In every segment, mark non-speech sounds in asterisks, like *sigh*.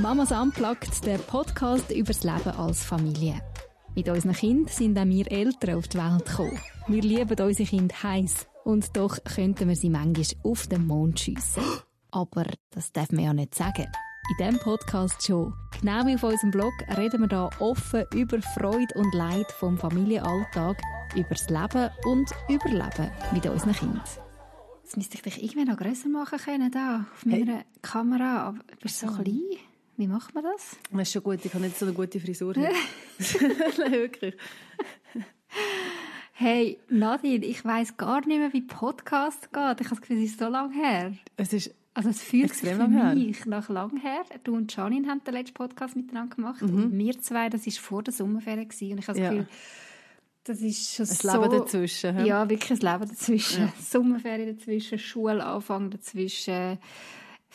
Mamas Unplugged, der Podcast über das Leben als Familie. Mit unseren Kindern sind auch wir Eltern auf die Welt gekommen. Wir lieben unsere Kinder heiß und doch könnten wir sie manchmal auf den Mond schiessen. Aber das darf man ja nicht sagen. In diesem Podcast schon. Genau wie auf unserem Blog reden wir hier offen über Freude und Leid vom Familienalltag, über das Leben und Überleben mit unseren Kindern. Jetzt müsste ich dich irgendwie noch grösser machen können, da, auf meiner hey. Kamera. Aber du bist so klein. Wie macht man das? Das ist schon gut. Ich habe nicht so eine gute Frisur. *laughs* *laughs* Nein, wirklich. Hey, Nadine, ich weiss gar nicht mehr, wie Podcast geht. Ich habe das Gefühl, es ist so lange her. Es ist also es fühlt sich für mich her. nach lang her. Du und Janine haben den letzten Podcast miteinander gemacht. Mhm. Und wir zwei, das war vor der Sommerferien. Gewesen. Und ich habe das ja. Gefühl, das ist schon ein so... Leben dazwischen. Ja, ja wirklich ein Leben dazwischen. Ja. Sommerferien dazwischen, Schulanfang dazwischen.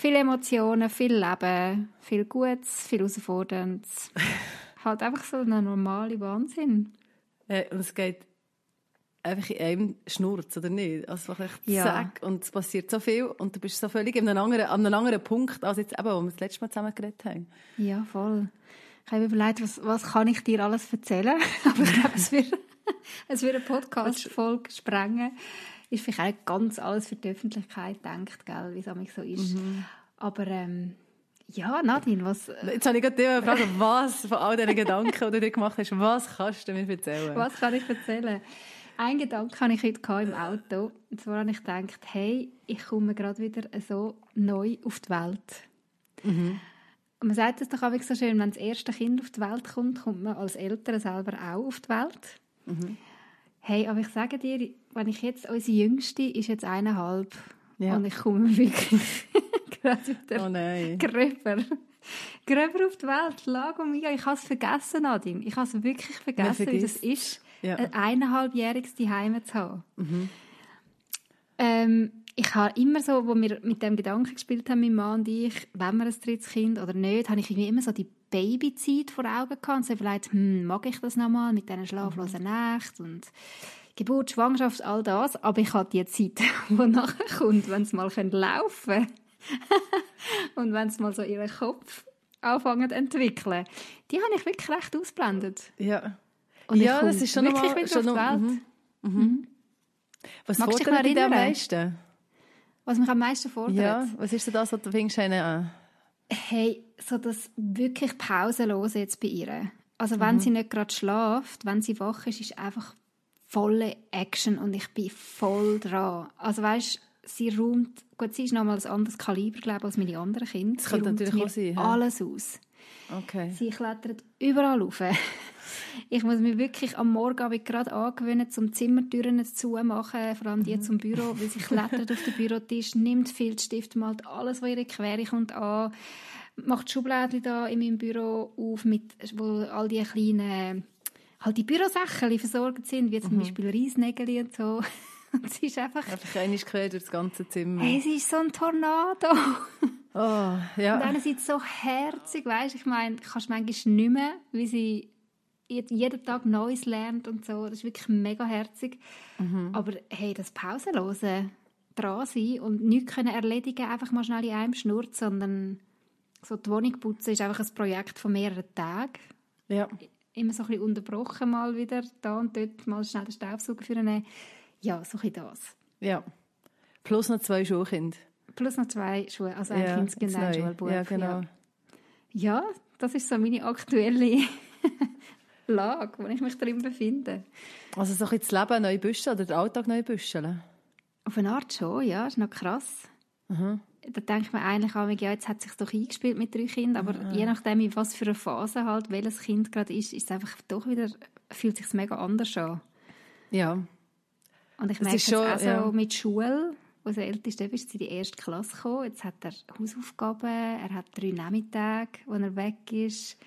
Viele Emotionen, viel Leben, viel Gutes, viel Herausforderndes. *laughs* halt einfach so ein normaler Wahnsinn. Ja, und es geht einfach in einem Schnurz, oder nicht? Also wirklich ja. zack, und es passiert so viel und du bist so völlig an einem anderen, an einem anderen Punkt, als jetzt eben, wo wir das letzte Mal zusammen geredet haben. Ja, voll. Ich habe überlegt, was, was kann ich dir alles erzählen? *laughs* Aber ich glaube, es wird, *laughs* es wird eine Podcast-Folge sprengen ist vielleicht auch nicht ganz alles für die Öffentlichkeit denkt, gell, wie es so ist. Mhm. Aber ähm, ja, Nadine, was... Jetzt habe ich gerade dir gefragt, was von all diesen Gedanken, die du dir gemacht hast, was kannst du mir erzählen? Was kann ich erzählen? Ein Gedanke hatte ich heute im Auto. Und zwar habe ich gedacht, hey, ich komme gerade wieder so neu auf die Welt. Mhm. Man sagt es doch auch so schön, wenn das erste Kind auf die Welt kommt, kommt man als Eltern selber auch auf die Welt. Mhm. Hey, aber ich sage dir, wenn ich jetzt, unsere Jüngste ist jetzt eineinhalb ja. und ich komme *laughs* wirklich gerade wieder oh nein. gröber, gröber auf die Welt, lag um mich. Ich habe es vergessen, Nadine. Ich habe es wirklich vergessen, wie das ist, ja. ein eineinhalbjähriges Heim zu haben. Mhm. Ähm, ich habe immer so, wo wir mit dem Gedanken gespielt haben, mein Mann und ich, wenn wir ein drittes Kind oder nicht, habe ich irgendwie immer so die Babyzeit vor Augen gehabt und so vielleicht, hm, mag ich das nochmal mit diesen schlaflosen mhm. Nächten und Geburt, Schwangerschaft, all das. Aber ich habe die Zeit, *laughs* die nachher kommt, wenn sie mal laufen können. *laughs* und wenn sie mal so ihren Kopf anfangen zu entwickeln. Die habe ich wirklich recht ausblendet. Ja. Und ja, das ist schon wirklich mal, schon auf die Welt. Mhm. Mhm. mhm. Was fordert dich am meisten? Was mich am meisten fordert? Ja, was ist so das, was du findest, an? hey, so das wirklich pausenlos jetzt bei ihr. Also wenn mhm. sie nicht gerade schlaft, wenn sie wach ist, ist einfach volle Action und ich bin voll dran. Also weißt, sie räumt, gut, sie ist nochmal ein anderes Kaliber, glaube ich, als meine anderen Kinder. Das könnte natürlich auch sein. Alles aus. Okay. Sie klettert überall rauf. *laughs* Ich muss mich wirklich am Morgen gerade angewöhnen, zum Zimmertüren zu machen, vor allem die mhm. zum Büro, weil sie *laughs* klettert auf den Bürotisch, nimmt Filzstift, malt alles, was ihre Quere kommt an, macht Schubladen da in meinem Büro auf, mit, wo all die kleinen, halt die Bürosachen versorgt sind, wie zum mhm. Beispiel Reisnägel und so. *laughs* Und sie ist einfach... Einfach einmal quer durch das ganze Zimmer. Hey, sie ist so ein Tornado. Oh, ja. Und einerseits so herzig, weißt ich meine, kannst manchmal nicht mehr, wie sie jeden Tag Neues lernt und so. Das ist wirklich mega herzig. Mhm. Aber hey, das Pausenlose, dran sein und nichts können erledigen, einfach mal schnell in einem Schnurz, sondern so die Wohnung putzen ist einfach ein Projekt von mehreren Tagen. Ja. Immer so ein bisschen unterbrochen mal wieder, da und dort mal schnell den Staubsauger für eine. Ja, so ein das. Ja. Plus noch zwei Schulkinder. Plus noch zwei Schuhe, also ein ja, Kind, ein Schulbuch. Ja, genau. Ja. ja, das ist so meine aktuelle *laughs* Lage, wo ich mich drin befinde. Also so ein das Leben neu büschen oder den Alltag neu büscheln? Auf eine Art schon, ja. Das ist noch krass. Mhm. Da denkt man eigentlich auch, ja, jetzt hat sich doch eingespielt mit drei Kindern, aber mhm. je nachdem, in was für eine Phase halt, welches Kind gerade ist, ist es einfach doch wieder, fühlt sich mega anders an. Ja. Und ich merke es schon, auch so mit Schule, als er älteste ist in die erste Klasse gekommen. Jetzt hat er Hausaufgaben, er hat drei Nachmittage, wo er weg ist.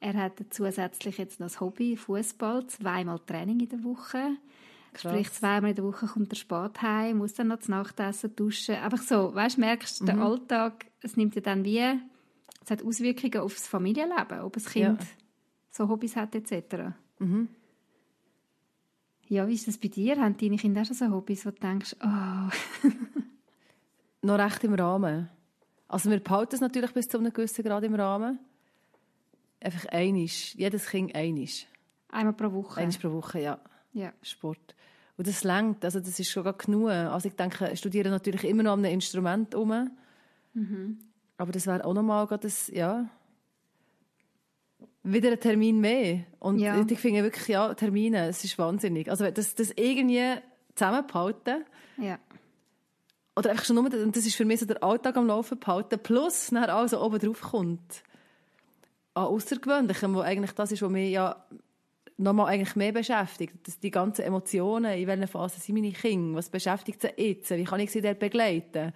Er hat zusätzlich jetzt noch das Hobby Fußball, zweimal Training in der Woche. Krass. Sprich, zweimal in der Woche kommt er spät heim, muss dann noch das Nachtessen duschen. Einfach so, weißt, merkst du, mhm. der Alltag, es nimmt ja dann wie, es hat Auswirkungen auf das Familienleben, ob ein Kind ja. so Hobbys hat etc. Mhm. Ja, wie ist das bei dir? Haben deine Kinder auch schon so Hobbys, wo du denkst, oh... *laughs* noch recht im Rahmen. Also wir behalten es natürlich bis zu einem gewissen Grad im Rahmen. Einfach einisch, jedes Kind einisch. Einmal pro Woche? Einisch pro Woche, ja. Ja. Sport. Und das längt, also das ist schon genug. Also ich denke, ich studiere natürlich immer noch an einem Instrument um. Mhm. Aber das wäre auch nochmal das, ja, wieder ein Termin mehr. Und ja. ich finde wirklich, ja, Termine, es ist wahnsinnig. Also das, das irgendwie zusammenbehalten. Ja. Oder einfach schon nur, das ist für mich so der Alltag am Laufen behalten, plus nachher auch so oben drauf kommt. An Außergewöhnlichem, wo eigentlich das ist, was mich ja nochmal eigentlich mehr beschäftigt. Das, die ganzen Emotionen, in welcher Phase sind meine Kinder, was beschäftigt sie jetzt, wie kann ich sie dort begleiten.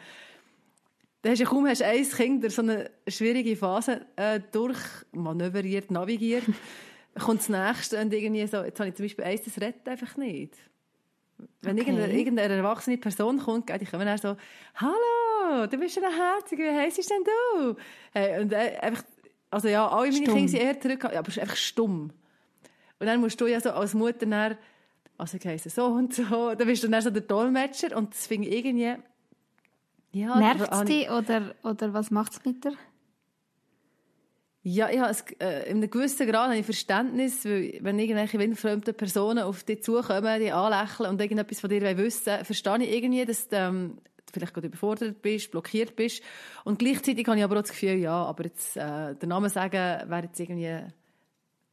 Da hast du kaum hast ein Kind durch so eine schwierige Phase äh, durchmanövriert, navigiert. *laughs* kommt das Nächste und irgendwie so, jetzt habe ich zum Beispiel eins, das rettet einfach nicht. Wenn okay. irgendeine, irgendeine erwachsene Person kommt, die kommen dann so, «Hallo, du bist eine Herzige, wie heisst denn du?» hey, Und äh, einfach, also ja, alle meine Kinder sind eher zurück, ja, aber es ist einfach stumm. Und dann musst du ja so als Mutter dann, also ich heisse so und so, *laughs* dann bist du dann so der Dolmetscher und das finde ich irgendwie, ja. Nervt es dich oder, oder was macht es mit dir? Ja, ich habe es, äh, in einem gewissen Grad habe ich Verständnis, weil wenn irgendwelche wildfremde Personen auf dich zukommen, die anlächeln und irgendetwas von dir wissen verstehe ich irgendwie, dass du ähm, vielleicht gerade überfordert bist, blockiert bist. Und gleichzeitig habe ich aber auch das Gefühl, ja, aber jetzt äh, den Namen sagen wäre jetzt irgendwie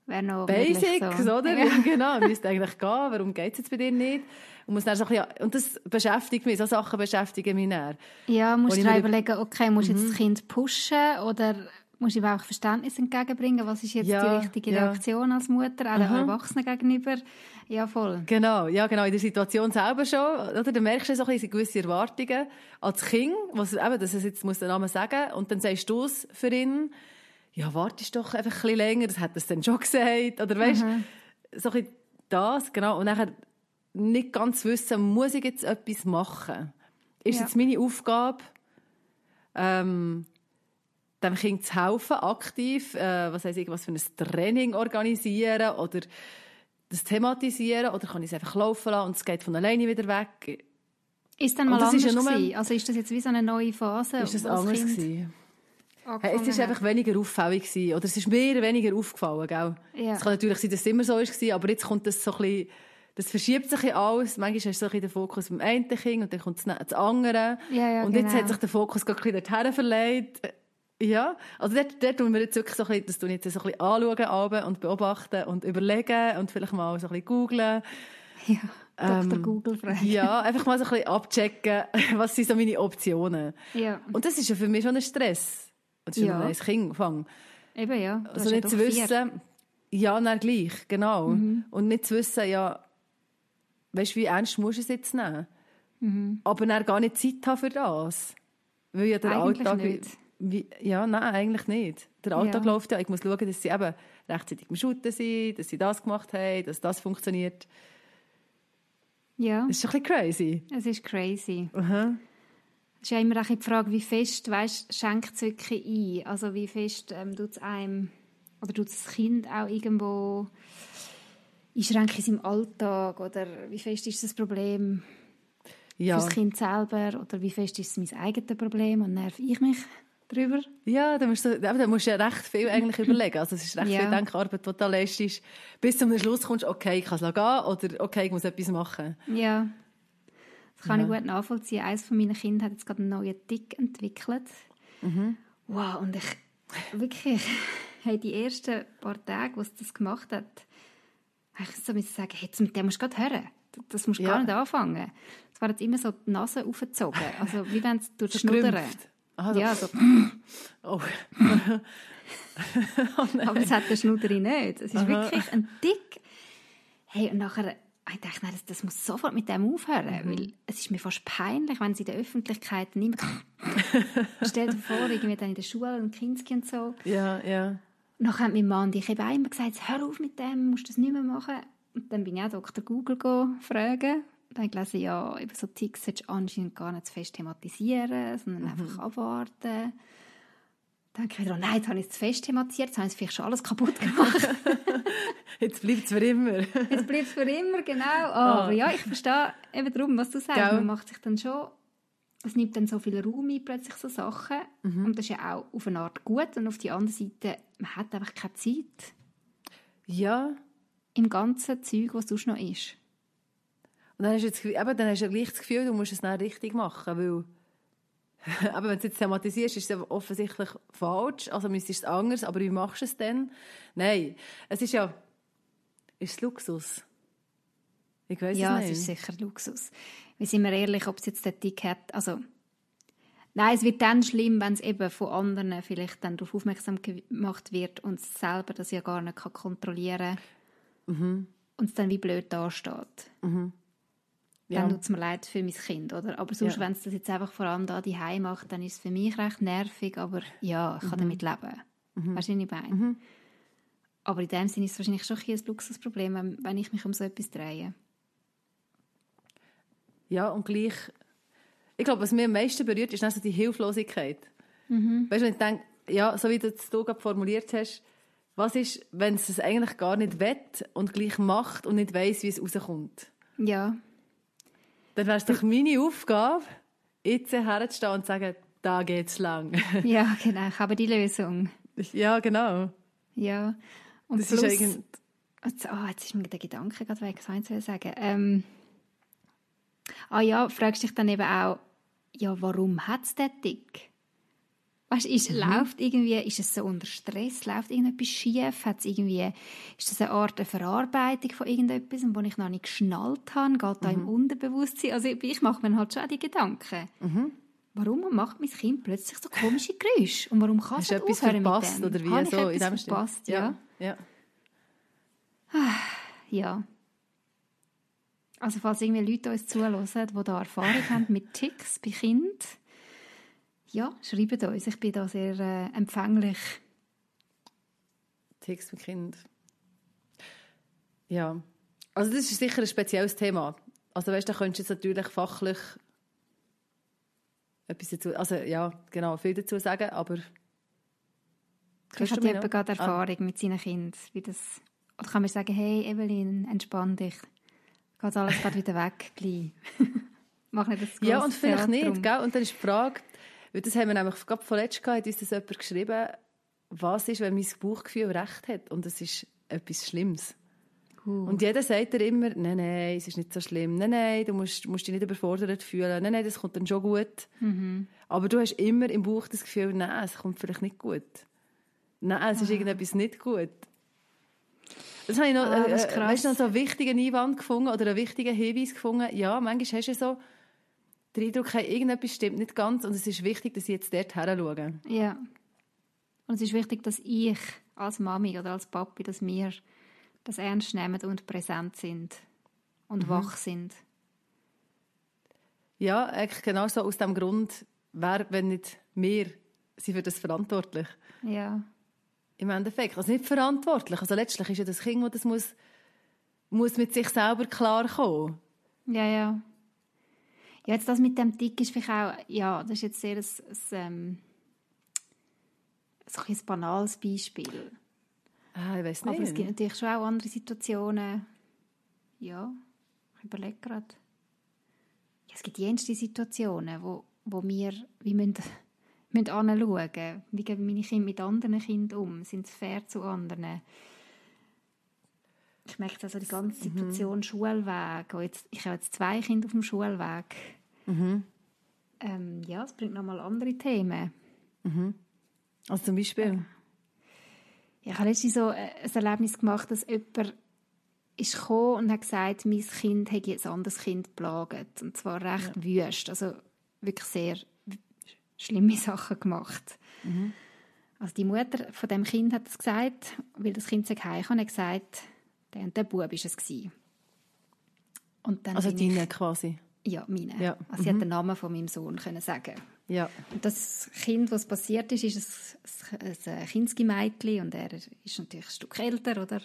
Wäre noch Basics, so. oder? Ja. *laughs* Genau, müsste eigentlich gehen. Warum geht es jetzt bei dir nicht? Und, muss dann so ein bisschen, und das beschäftigt mich, so Sachen beschäftigen mich dann. Ja, musst du dir überlegen, okay, musst du mhm. jetzt das Kind pushen oder musst du ihm auch Verständnis entgegenbringen? Was ist jetzt ja, die richtige Reaktion ja. als Mutter, auch den Erwachsenen gegenüber? Ja, voll. Genau, ja, genau. In der Situation selber schon, oder? Da merkst du so ein bisschen gewisse Erwartungen als Kind, was eben, dass es jetzt muss der Name sagen, und dann sagst du es für ihn ja, wartest doch einfach ein bisschen länger, das hat er dann schon gesagt, oder weißt, mhm. so ein das, genau, und nachher nicht ganz wissen, muss ich jetzt etwas machen? Ist ja. jetzt meine Aufgabe, ähm, dem Kind zu helfen, aktiv, äh, was heißt ich, was für ein Training organisieren oder das thematisieren oder kann ich es einfach laufen lassen und es geht von alleine wieder weg? Ist dann mal anders ist ja nur, Also ist das jetzt wie so eine neue Phase? Ist das anders kind? gewesen? Hey, es war einfach weniger auffällig gewesen. Oder es ist mir weniger aufgefallen, gell? Ja. Es kann natürlich sein, dass es immer so war, aber jetzt kommt das so ein bisschen, das verschiebt sich alles. Manchmal hast du so ein den Fokus beim einen Kind und dann kommt das andere. Ja, ja, und genau. jetzt hat sich der Fokus gerade ein bisschen dorthin verlegt. Ja, also dort, dort tun wir jetzt wirklich so ein bisschen, das tun jetzt so ein bisschen anschauen und beobachten und überlegen und vielleicht mal so ein bisschen googlen. Ja, Dr. Ähm, Google fragen. Ja, einfach mal so ein bisschen abchecken, *laughs* was sind so meine Optionen. Ja. Und das ist ja für mich schon ein Stress. Das ist ja. ein Kind gefangen. Eben, ja. Du also nicht zu wissen, vier. ja, dann gleich, genau. Mhm. Und nicht zu wissen, ja, weißt du, wie ernst musst du es jetzt nehmen? Mhm. Aber dann gar nicht Zeit haben für das. Weil ja der eigentlich Alltag... Nicht. Wie, ja, nein, eigentlich nicht. Der Alltag ja. läuft ja. Ich muss schauen, dass sie eben rechtzeitig im Shooten sind, dass sie das gemacht haben, dass das funktioniert. Ja. Das ist ein bisschen crazy. Es ist crazy. Uh ist ja immer die Frage, wie fest weißt, schenkt es wirklich ein? Also wie fest ähm, tut es einem oder tut das Kind auch irgendwo einschränken in seinem Alltag oder wie fest ist das Problem ja. für das Kind selber oder wie fest ist es mein eigenes Problem und nerv ich mich darüber? Ja, da musst du, da musst du ja recht viel eigentlich *laughs* überlegen. Also es ist recht ja. viel Denkarbeit, die du da leistest, bis zum Schluss kommst, okay, ich kann es gehen oder okay, ich muss etwas machen. Ja. Das kann ja. ich gut nachvollziehen. Eines von meinen Kindern hat jetzt gerade einen neuen Tick entwickelt. Mhm. Wow, und ich wirklich, *laughs* hey, die ersten paar Tage, wo es das gemacht hat, ich so müssen sagen, hey, mit dem musst du gerade hören. Das musst du ja. gar nicht anfangen. Es war jetzt immer so die Nase aufgezogen. Also wie wenn es durch Schnuddern. Also. Ja, so. *laughs* oh. *laughs* oh Aber das hat der Schnudderi nicht. Es ist Aha. wirklich ein Tick. Hey, und nachher ich dachte, nein, das, das, muss sofort mit dem aufhören, mhm. weil es ist mir fast peinlich, wenn sie in der Öffentlichkeit nicht mehr... *laughs* Stell dir vor, irgendwie dann in der Schule und Kinski und so. Ja, ja. Nachher hat mein Mann ich eben immer gesagt, hör auf mit dem, musst das nicht mehr machen. Und dann bin ich auch Dr. Google fragen. Dann habe ich gelesen, ja, über so Ticks solltest du anscheinend gar nicht zu fest thematisieren, sondern mhm. einfach abwarten. Dann denke ich wieder, oh nein, jetzt habe ich es zu fest thematisiert, jetzt habe ich vielleicht schon alles kaputt gemacht. *laughs* jetzt bleibt es für immer. jetzt bleibt es für immer, genau. Oh, ah. Aber ja, ich verstehe eben darum, was du sagst. Gell? Man macht sich dann schon es nimmt dann so viel Raum ein, plötzlich so Sachen. Mhm. Und das ist ja auch auf eine Art gut. Und auf die andere Seite, man hat einfach keine Zeit. Ja. Im ganzen Zeug, was sonst noch ist. Und dann hast du, jetzt, eben, dann hast du gleich das Gefühl, du musst es dann richtig machen, weil *laughs* aber wenn du es jetzt thematisierst, ist es offensichtlich falsch, also müsstest du es anders, aber wie machst du es denn? Nein, es ist ja, ist es Luxus? Ich weiß ja, es nicht. Ja, es ist sicher Luxus. Wir sind wir ehrlich, ob es jetzt der Tick hat, also Nein, es wird dann schlimm, wenn es eben von anderen vielleicht dann darauf aufmerksam gemacht wird und es selber das ja gar nicht kontrollieren kann. Mhm. Und es dann wie blöd dasteht. Mhm ja. dann tut es mir leid für mein Kind, oder? Aber sonst, ja. wenn es das jetzt einfach vor allem da die macht, dann ist es für mich recht nervig, aber ja, ich kann mhm. damit leben. Mhm. Weißt du, ich meine? Mhm. Aber in dem Sinne ist es wahrscheinlich schon ein Luxusproblem, wenn ich mich um so etwas drehe. Ja, und gleich, ich glaube, was mir am meisten berührt, ist also die Hilflosigkeit. Mhm. Weißt du, wenn ich denke, ja, so wie du es gerade formuliert hast, was ist, wenn es es eigentlich gar nicht will und gleich macht und nicht weiß, wie es rauskommt? Ja. Dann wäre es doch meine Aufgabe, jetzt herzustehen und zu sagen, da geht's lang. *laughs* ja, genau. Ich habe die Lösung. Ja, genau. Ja. Und das plus, ist. Also, oh, jetzt ist mir der Gedanke gerade weg, was ich sagen ähm, Ah ja, fragst dich dann eben auch, ja, warum hat es den Tick? Weißt, ist, mhm. läuft irgendwie, ist es so unter Stress, läuft irgendetwas schief, hat irgendwie, ist das eine Art eine Verarbeitung von irgendetwas, wo ich noch nicht geschnallt habe, geht da mhm. im Unterbewusstsein, also ich mache mir halt schon auch die Gedanken. Mhm. Warum macht mein Kind plötzlich so komische Geräusche? Und warum kann es nicht etwas verpasst, oder wie? So, ich etwas verpasst, ja. Ja. ja. ja. Also falls irgendwie Leute uns zuhören, die da Erfahrung haben mit Ticks bei Kindern, ja, schreibt uns. Ich bin da sehr äh, empfänglich. Text mit Kind. Ja. Also das ist sicher ein spezielles Thema. Also weißt, da könntest du jetzt natürlich fachlich etwas dazu, also ja, genau, viel dazu sagen, aber Vielleicht hat jemand gerade ah. Erfahrung ah. mit seinen Kindern, wie das, oder kann man sagen, hey Evelyn, entspann dich, geht alles gerade wieder weg, gleich. *laughs* Mach nicht das Ja, und vielleicht nicht, gell? Und dann ist die Frage, weil das haben wir nämlich gerade vorletzt gehabt, hat uns das jemand geschrieben, was ist, wenn mein Bauchgefühl recht hat und es ist etwas Schlimmes. Uh. Und jeder sagt dir immer, nein, nein, es ist nicht so schlimm, nein, nein, du musst, musst dich nicht überfordert fühlen, nein, nein, das kommt dann schon gut. Mhm. Aber du hast immer im Bauch das Gefühl, nein, es kommt vielleicht nicht gut. Nein, es ist ah. irgendetwas nicht gut. Das habe ich noch, ah, äh, äh weißt, noch so einen wichtigen Einwand gefunden oder einen wichtigen Hinweis gefunden. Ja, manchmal hast du so der Eindruck, hey, irgendetwas stimmt nicht ganz und es ist wichtig, dass ich jetzt dort her schaue. Ja. Und es ist wichtig, dass ich als Mami oder als Papi, dass wir das ernst nehmen und präsent sind und mhm. wach sind. Ja, eigentlich genau so aus dem Grund, wer, wenn nicht wir, sind für das verantwortlich. Ja. Im Endeffekt. Also nicht verantwortlich. Also letztlich ist ja das Kind, das muss, muss mit sich selber klarkommen. Ja, ja. Ja, jetzt das mit dem Dick ist vielleicht auch, ja, das ist jetzt sehr ein, ein, ähm, ein, ein banales Beispiel. Ah, ich weiß nicht. Aber es gibt natürlich schon auch andere Situationen. Ja, ich überlege gerade. Ja, es gibt jenste Situationen, wo, wo wir wie müssen, *laughs* müssen anschauen, wie gehen meine Kinder mit anderen Kindern um, sind sie fair zu anderen. Ich merke also die ganze mhm. Situation mhm. Schulweg. Jetzt, ich habe jetzt zwei Kinder auf dem Schulweg. Mhm. Ähm, ja, es bringt nochmal andere Themen. Mhm. Also zum Beispiel? Ja, ich habe letztens so äh, ein Erlebnis gemacht, dass jemand ist gekommen und hat gesagt, mein Kind hätte ein anderes Kind plagt Und zwar recht ja. wüst. Also wirklich sehr schlimme *laughs* Sachen gemacht. Mhm. Also die Mutter von dem Kind hat das gesagt, weil das Kind sich heim und hat gesagt, der und der Bub war es gewesen. Und dann also deine quasi? Ja, meine. Ja. Also sie mhm. hat den Namen von meinem Sohn können sagen. Ja. Und das Kind, was passiert ist, ist ein, ein Kindsmädchen und er ist natürlich ein Stück älter, oder?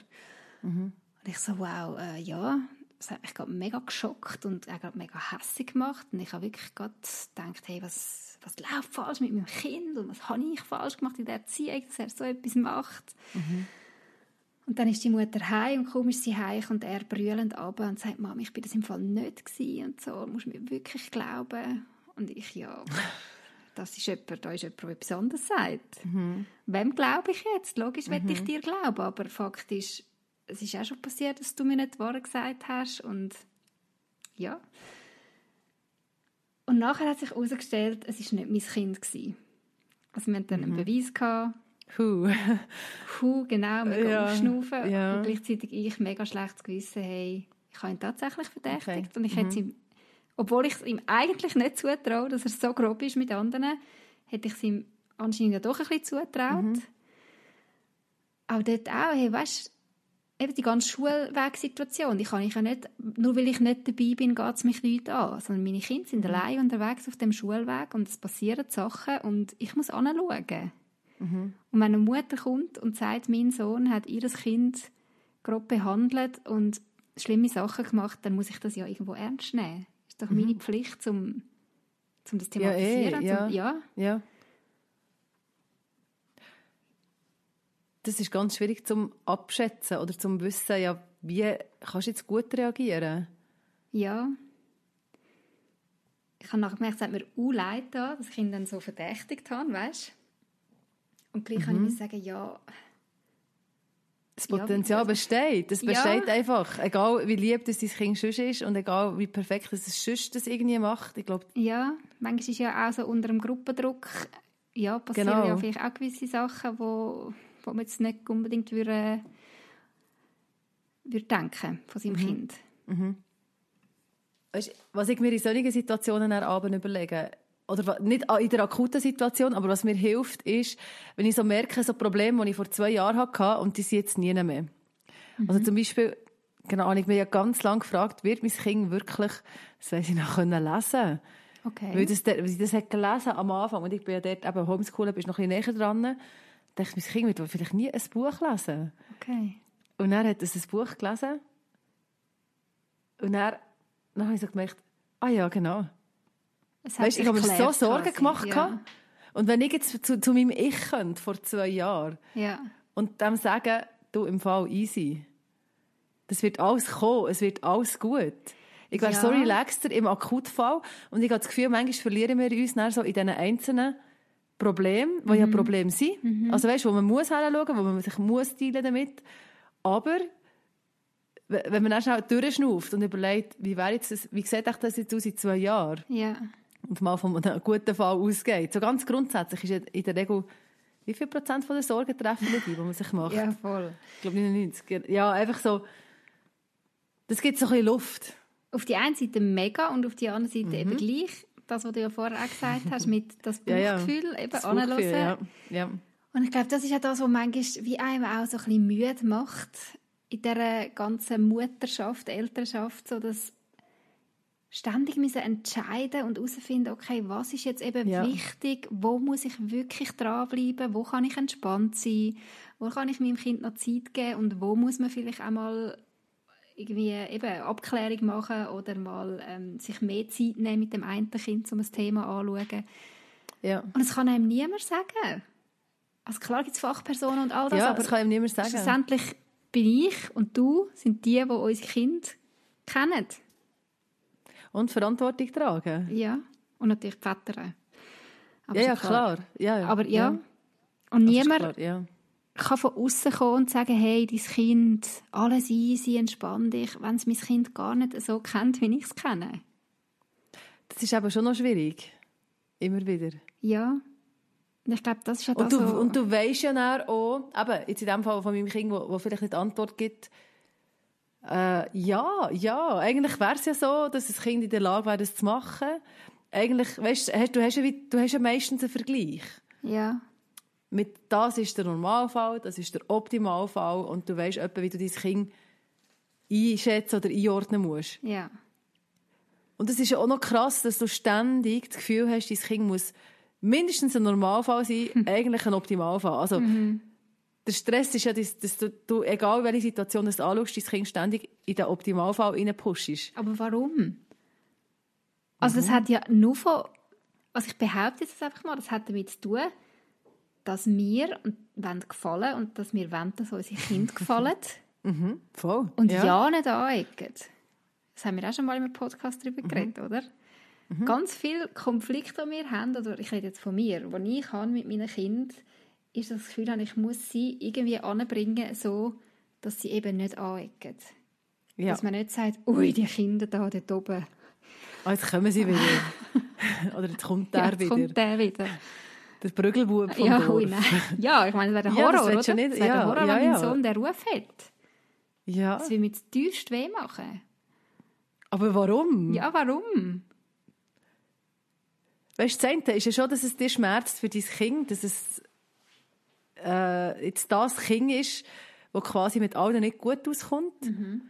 Mhm. Und ich so, wow, äh, ja, das hat mich gerade mega geschockt und er gerade mega hässlich gemacht und ich habe wirklich gerade gedacht, hey, was, was läuft falsch mit meinem Kind und was habe ich falsch gemacht in der Erziehung, dass er so etwas macht. Mhm. Und dann ist die Mutter heim und ist sie heim und er brüllend ab und sagt, Mama, ich bin das im Fall nicht gewesen und so, musst mir wirklich glauben. Und ich, ja, *laughs* das ist jemand, da ist jemand, der etwas anderes sagt. Mhm. Wem glaube ich jetzt? Logisch mhm. werde ich dir glauben, aber faktisch, es ist auch schon passiert, dass du mir nicht die Wahrheit gesagt hast und ja. Und nachher hat sich herausgestellt, es war nicht mein Kind. Gewesen. Also wir hatten dann einen mhm. Beweis. Gehabt. Hu. *laughs* Hu, genau, mega ja. aufschnaufen. Ja. Und gleichzeitig ich mega schlechtes Gewissen, hey, ich habe ihn tatsächlich verdächtigt. Okay. Und ich mhm. hätte ihm, obwohl ich es ihm eigentlich nicht zutraue, dass er so grob ist mit anderen, hätte ich es ihm anscheinend ja doch ein bisschen zutraut. Mhm. Aber dort auch, hey, weißt eben die ganze Schulwegsituation, die kann ich ja nicht, nur weil ich nicht dabei bin, geht es mich nicht an, sondern meine Kinder sind mhm. allein unterwegs auf dem Schulweg und es passieren Sachen und ich muss anschauen. Mhm. Und wenn eine Mutter kommt und sagt, mein Sohn hat ihr Kind grob behandelt und schlimme Sachen gemacht, dann muss ich das ja irgendwo ernst nehmen. Das ist doch mhm. meine Pflicht, um, um das thematisieren. Ja, eh, ja. Zum, ja. ja. das ist ganz schwierig zum abschätzen oder zum wissen, ja, wie kannst du jetzt gut reagieren? Ja. Ich habe nachher gemerkt, es hat mir auch leid da, dass ich ihn dann so verdächtigt habe, weißt Und gleich mhm. kann ich mir sagen, ja... Das Potenzial ja, besteht. Es besteht ja. einfach. Egal wie lieb das dein Kind sonst ist und egal wie perfekt es sonst das irgendwie macht. Ich glaube... Ja, manchmal ist ja auch so unter dem Gruppendruck ja, passieren genau. ja vielleicht auch gewisse Sachen, die wo man jetzt nicht unbedingt würde, würde denken von seinem mhm. Kind. Mhm. Weißt, was ich mir in solchen Situationen Abend überlege, oder nicht in der akuten Situation, aber was mir hilft, ist, wenn ich so merke, so Probleme, die ich vor zwei Jahren hatte und die sind jetzt nie mehr. Mhm. Also zum Beispiel, genau, ich mir ja ganz lange gefragt, wird mein Kind wirklich, das weiß ich noch, können lesen Okay. Weil, das, weil ich das hat gelesen am Anfang und ich bin ja dort eben Homeschoolen, bist noch ein bisschen näher dran dachte ich, mein Kind wird vielleicht nie ein Buch lesen. Okay. Und dann hat er ein Buch gelesen. Und dann, dann habe ich so gemerkt, ah ja, genau. Weißt, ich habe mir so Sorgen quasi. gemacht. Ja. Und wenn ich jetzt zu, zu meinem Ich könnte, vor zwei Jahren, ja. und dem sagen, du im Fall easy, das wird alles kommen, es wird alles gut. Ich wäre ja. so relaxter im Akutfall und ich habe das Gefühl, manchmal verlieren wir uns dann so in diesen einzelnen Probleme, die mhm. ja Probleme sind. Mhm. Also weißt, wo man muss hinschauen, wo man sich muss teilen damit. Aber wenn man dann schnell durchschnauft und überlegt, wie wäre jetzt das, wie sieht das jetzt aus in zwei Jahren? Ja. Und mal von einem guten Fall ausgeht. So ganz grundsätzlich ist in der Regel, wie viel Prozent von den Sorgen treffen die, die man sich macht? Ja, voll. Ich glaube 99. Ja, einfach so, das gibt so ein bisschen Luft. Auf die einen Seite mega und auf die andere Seite mhm. eben gleich das, was du ja vorher auch gesagt hast, mit das Bauchgefühl *laughs* ja, ja. eben das ja. ja. Und ich glaube, das ist ja das, was manchmal wie einem auch so ein bisschen müde macht in dieser ganzen Mutterschaft, Elternschaft, so dass ständig müssen entscheiden und herausfinden, okay, was ist jetzt eben ja. wichtig, wo muss ich wirklich dranbleiben, wo kann ich entspannt sein, wo kann ich meinem Kind noch Zeit geben und wo muss man vielleicht auch mal irgendwie eben Abklärung machen oder mal ähm, sich mehr Zeit nehmen mit dem einen Kind, um ein Thema anzuschauen. Ja. Und es kann einem niemand sagen. Also klar gibt es Fachpersonen und all das, ja, aber das kann einem niemand sagen. schlussendlich bin ich und du sind die, die unsere Kinder kennen. Und Verantwortung tragen. Ja, und natürlich die Väter. ja, ja, klar. Ja, ja. Aber ja, ja. und niemand... Klar, ja kann von außen kommen und sagen, hey, dein Kind, alles easy, entspann dich, wenn es mein Kind gar nicht so kennt, wie ich es kenne. Das ist aber schon noch schwierig. Immer wieder. Ja. Und ich glaube, das ist ja das, und du, und du weißt ja auch, eben, jetzt in dem Fall von meinem Kind, wo, wo vielleicht nicht Antwort gibt, äh, ja, ja, eigentlich wäre es ja so, dass das Kind in der Lage wäre, das zu machen. Eigentlich, weißt du, hast ja, du hast ja meistens einen Vergleich. Ja mit das ist der Normalfall, das ist der Optimalfall und du weißt etwa, wie du dein Kind einschätzen oder einordnen musst. Ja. Und es ist ja auch noch krass, dass du ständig das Gefühl hast, dein Kind muss mindestens ein Normalfall sein, *laughs* eigentlich ein Optimalfall. Also, mhm. Der Stress ist ja, dass, dass du, du, egal welche Situation du anschaust, dein Kind ständig in den Optimalfall reinpushst. Aber warum? Also, mhm. das hat ja nur von, also ich behaupte jetzt einfach mal, das hat damit zu tun, dass wir wollen gefallen und dass wir wollen, dass unsere Kinder *laughs* gefallen. Mhm, voll. Und ja, ja nicht anecken. Das haben wir auch schon mal im Podcast darüber mhm. geredet, oder? Mhm. Ganz viele Konflikte, die wir haben, oder ich rede jetzt von mir, die ich habe mit meinen Kindern, ist das Gefühl, ich muss sie irgendwie anbringen, so, dass sie eben nicht anecken. Ja. Dass man nicht sagt, ui, die Kinder da dort oben. Oh, jetzt kommen sie wieder. *laughs* Oder jetzt kommt der ja, jetzt wieder. kommt der wieder. Der Brügelbub vom ja, Dorf. Ui, ja, ich meine, das wäre der Horror, ja, das oder? Nicht, das wäre ja, der Horror, ja, wenn mein Sohn den Ruf hat. Ja. Das will mir das teuerste weh machen. Aber warum? Ja, warum? Weißt du, das eine ist ja schon, dass es dir schmerzt für dein Kind, dass es äh, jetzt das Kind ist, das quasi mit allen nicht gut auskommt. Mhm.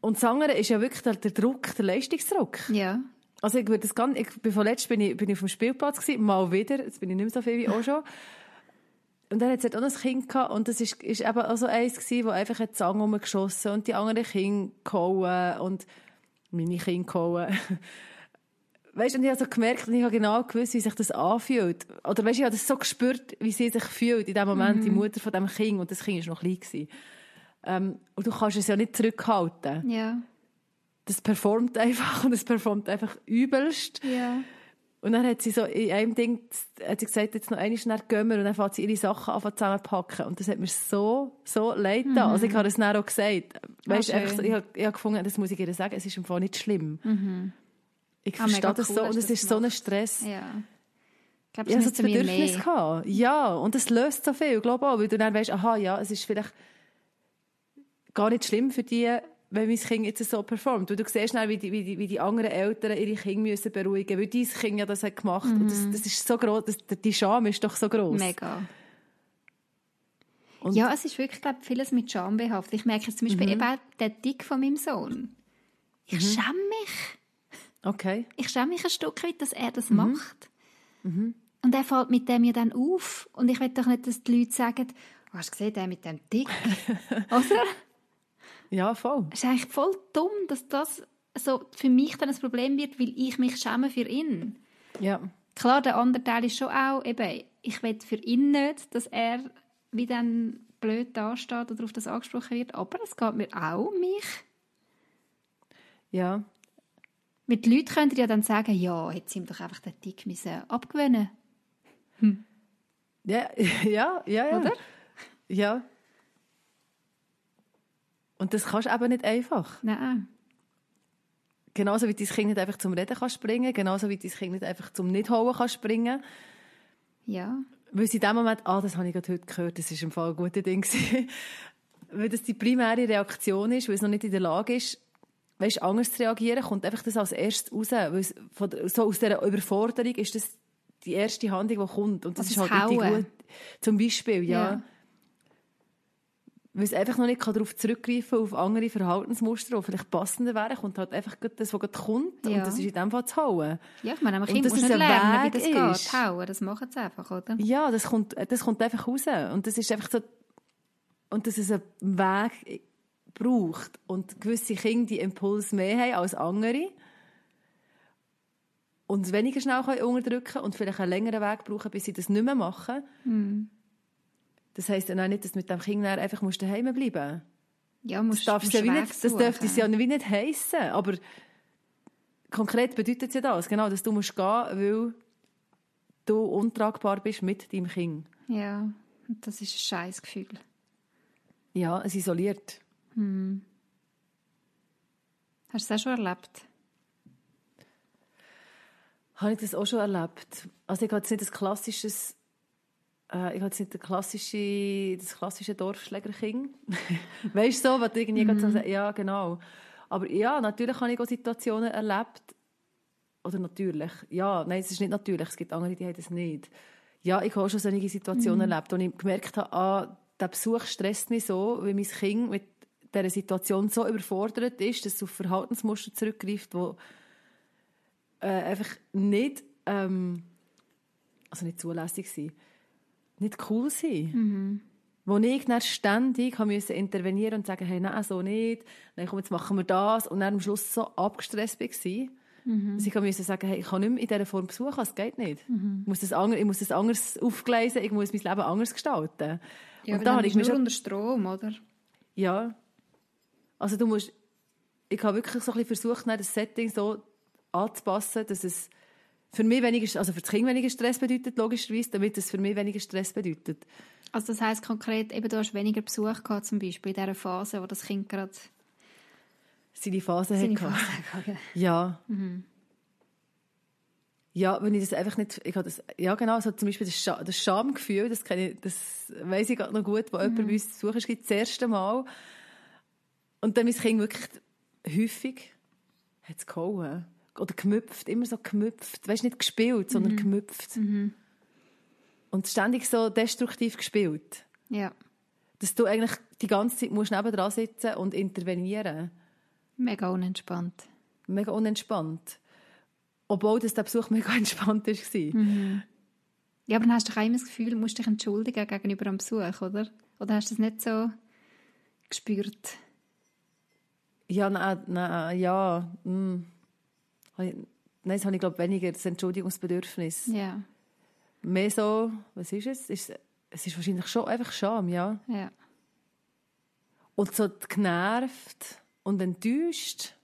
Und das andere ist ja wirklich der, der Druck, der Leistungsdruck. Ja. Also ich würde das ganz, ich bin vorletzt bin ich, bin ich auf dem Spielplatz gewesen, mal wieder, jetzt bin ich nicht mehr so viel wie auch schon. Und dann hat es halt auch noch ein Kind gehabt, und das ist, ist eben auch so eins gewesen, wo einfach eine Zange rumgeschossen und die anderen Kinder gehauen und meine Kinder gehauen. Weißt du, und ich habe so gemerkt, und ich habe genau gewusst, wie sich das anfühlt. Oder weißt du, ich habe das so gespürt, wie sie sich fühlt in dem Moment, mhm. die Mutter von dem Kind, und das Kind war noch klein. Gewesen. Ähm, und du kannst es ja nicht zurückhalten. Ja. Das performt einfach, *laughs* und es performt einfach übelst. Ja. Und dann hat sie so in einem Ding, hat sie gesagt, jetzt noch eine schnell gehen wir, und dann fängt sie ihre Sachen an zusammenpacken. Und das hat mir so, so leid mhm. Also ich habe es dann auch gesagt. Weißt, ah, so, ich, habe, ich habe gefunden, das muss ich ihr sagen, es ist im Fall nicht schlimm. Mhm. Ich ah, verstehe das cool, so, und es ist so ein Stress. Ja. Ich glaube, das ja, so Bedürfnis gehabt. Ja, und das löst so viel, glaube ich auch, weil du dann weißt, aha, ja, es ist vielleicht gar nicht schlimm für die, wenn mein Kind jetzt so performt. Weil du siehst schnell, wie die, wie die, wie die anderen Eltern ihre Kinder müssen beruhigen müssen, weil dein Kind ja das hat gemacht. Mhm. Und das, mhm. das ist so groß, die Scham ist doch so groß. Mega. Und ja, es ist wirklich, glaube ich, vieles mit Scham behaftet. Ich merke jetzt zum Beispiel mhm. eben auch der Dick von meinem Sohn. Ich mhm. schäme mich. Okay. Ich schäme mich ein Stück weit, dass er das mhm. macht. Mhm. Und er fällt mit dem ja dann auf. Und ich will doch nicht, dass die Leute sagen, oh, hast du gesehen, der mit dem Dick? *laughs* Oder? Ja, voll. Es ist eigentlich voll dumm, dass das so für mich dann ein Problem wird, weil ich mich schäme für ihn. Ja. Klar, der andere Teil ist schon auch, eben, ich will für ihn nicht, dass er wie dann blöd dasteht oder auf das angesprochen wird, aber es geht mir auch um mich. Ja. Mit den Leuten könnt ihr ja dann sagen, ja, sie ihm doch einfach den Tick abgewöhnen hm. Ja, *laughs* ja, ja, ja. Oder? Ja. Und das kannst du eben nicht einfach. Nein. Genauso wie dein Kind nicht einfach zum Reden kann springen, genauso wie dein Kind nicht einfach zum Nicht-Hauen kann springen. Ja. Weil sie in dem Moment, ah, das habe ich gerade heute gehört, das ist im Fall ein guter Ding *laughs* weil das die primäre Reaktion ist, weil es noch nicht in der Lage ist, weißt, anders zu reagieren, kommt einfach das als erstes raus. Weil es von, so aus dieser Überforderung ist das die erste Handlung, die kommt. Und das also ist halt richtig gut. Zum Beispiel, ja. ja weil es einfach noch nicht darauf zurückgreifen auf andere Verhaltensmuster, die vielleicht passender wären, kommt halt einfach das, was gerade kommt. Ja. Und das ist in dem Fall zu hauen. Ja, ich meine, man muss nicht lernen, Weg wie das ist. geht. Hauen, das machen sie einfach, oder? Ja, das kommt, das kommt einfach raus. Und das ist einfach so, und dass es einen Weg braucht. Und gewisse Kinder die Impuls mehr haben als andere. Und es weniger schnell können unterdrücken und vielleicht einen längeren Weg brauchen, bis sie das nicht mehr machen. Mhm. Das heisst dann auch nicht, dass du mit dem Kind einfach daheim bleiben musst. Ja, musst, das, musst ja nicht, das dürfte es ja wie nicht heissen. Aber konkret bedeutet es ja das, genau, dass du musst gehen, weil du untragbar bist mit deinem Kind. Ja, das ist ein scheiß Gefühl. Ja, es isoliert. Hm. Hast du das auch schon erlebt? Habe ich das auch schon erlebt? Also ich habe jetzt nicht ein klassisches äh, ich habe jetzt nicht das klassische, das klassische Dorfschlägerkind. *laughs* weißt du so, was irgendwie mm. so sagen, ja, genau. Aber ja, natürlich habe ich auch Situationen erlebt, oder natürlich, ja, nein, es ist nicht natürlich, es gibt andere, die haben das nicht. Ja, ich habe auch schon solche Situationen mm. erlebt, wo ich gemerkt habe, ah, der Besuch stresst mich so, weil mein Kind mit dieser Situation so überfordert ist, dass es auf Verhaltensmuster zurückgreift, die äh, einfach nicht, ähm, also nicht zulässig sind nicht cool sein. Mhm. Wo ich dann ständig musste intervenieren und sagen, hey, nein, so nicht. Dann komm, jetzt machen wir das. Und dann am Schluss so abgestresst war, mhm. dass ich musste sagen, hey, ich kann nicht mehr in dieser Form besuchen, es geht nicht. Mhm. Ich, muss das anders, ich muss das anders aufgleisen, ich muss mein Leben anders gestalten. Ja, und da habe ich nur unter Strom, oder? Ja. Also du musst, ich habe wirklich so ein bisschen versucht, das Setting so anzupassen, dass es für mich weniger, also für das Kind weniger Stress bedeutet, logischerweise, damit es für mich weniger Stress bedeutet. Also das heisst konkret, eben du hast weniger Besuch gehabt, zum Beispiel in dieser Phase, wo das Kind gerade seine Phase seine hatte. Phase, ja. Mhm. Ja, wenn ich das einfach nicht, ich habe das, ja genau, so zum Beispiel das, Sch das Schamgefühl, das kenne ich, das weiss ich gerade noch gut, wo mhm. jemand bei uns zu suchen ist, das erste Mal. Und dann mein Kind wirklich häufig hat es gehauen. Oder gemüpft, immer so gemüpft. Weißt nicht gespielt, sondern mhm. gemüpft. Mhm. Und ständig so destruktiv gespielt. Ja. Dass du eigentlich die ganze Zeit musst nebendran sitzen und intervenieren. Mega unentspannt. Mega unentspannt. Obwohl das der Besuch mega *laughs* entspannt war. Mhm. Ja, aber dann hast du doch auch immer das Gefühl, du musst dich entschuldigen gegenüber dem Besuch, oder? Oder hast du das nicht so gespürt? Ja, nein, nein ja. Mm. Nein, das habe ich, glaube weniger das Entschuldigungsbedürfnis. Ja. Mehr so, was ist es? es ist wahrscheinlich schon einfach Scham, ja. Ja. Und so genervt und enttäuscht.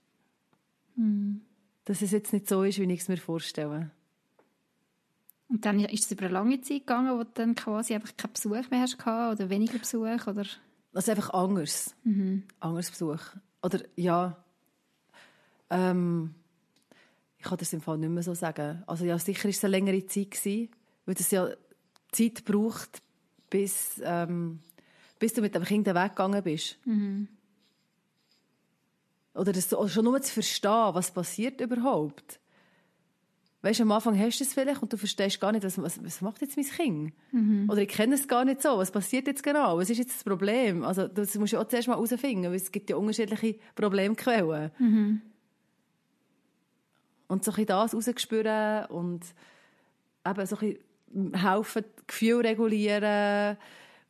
Mhm dass es jetzt nicht so ist, wie ich es mir vorstelle. Und dann ist es über eine lange Zeit gegangen, wo du dann quasi einfach keinen Besuch mehr hast oder weniger Besuch oder? Also einfach anders, mhm. anders Besuch oder ja. Ähm, ich kann das im Fall nicht mehr so sagen. Also ja, sicher ist es eine längere Zeit gewesen, weil es ja Zeit braucht, bis, ähm, bis du mit dem Kind weggegangen bist. Mhm. Oder das, schon nur zu verstehen, was passiert überhaupt. Weißt du, am Anfang hast du es vielleicht und du verstehst gar nicht, was, was, was macht jetzt mein Kind? Mhm. Oder ich kenne es gar nicht so. Was passiert jetzt genau? Was ist jetzt das Problem? Also, das musst du auch zuerst mal herausfinden, weil es gibt ja unterschiedliche Problemquellen. Mhm. Und so ein bisschen das rausgespüren und eben so ein bisschen helfen, Gefühl regulieren,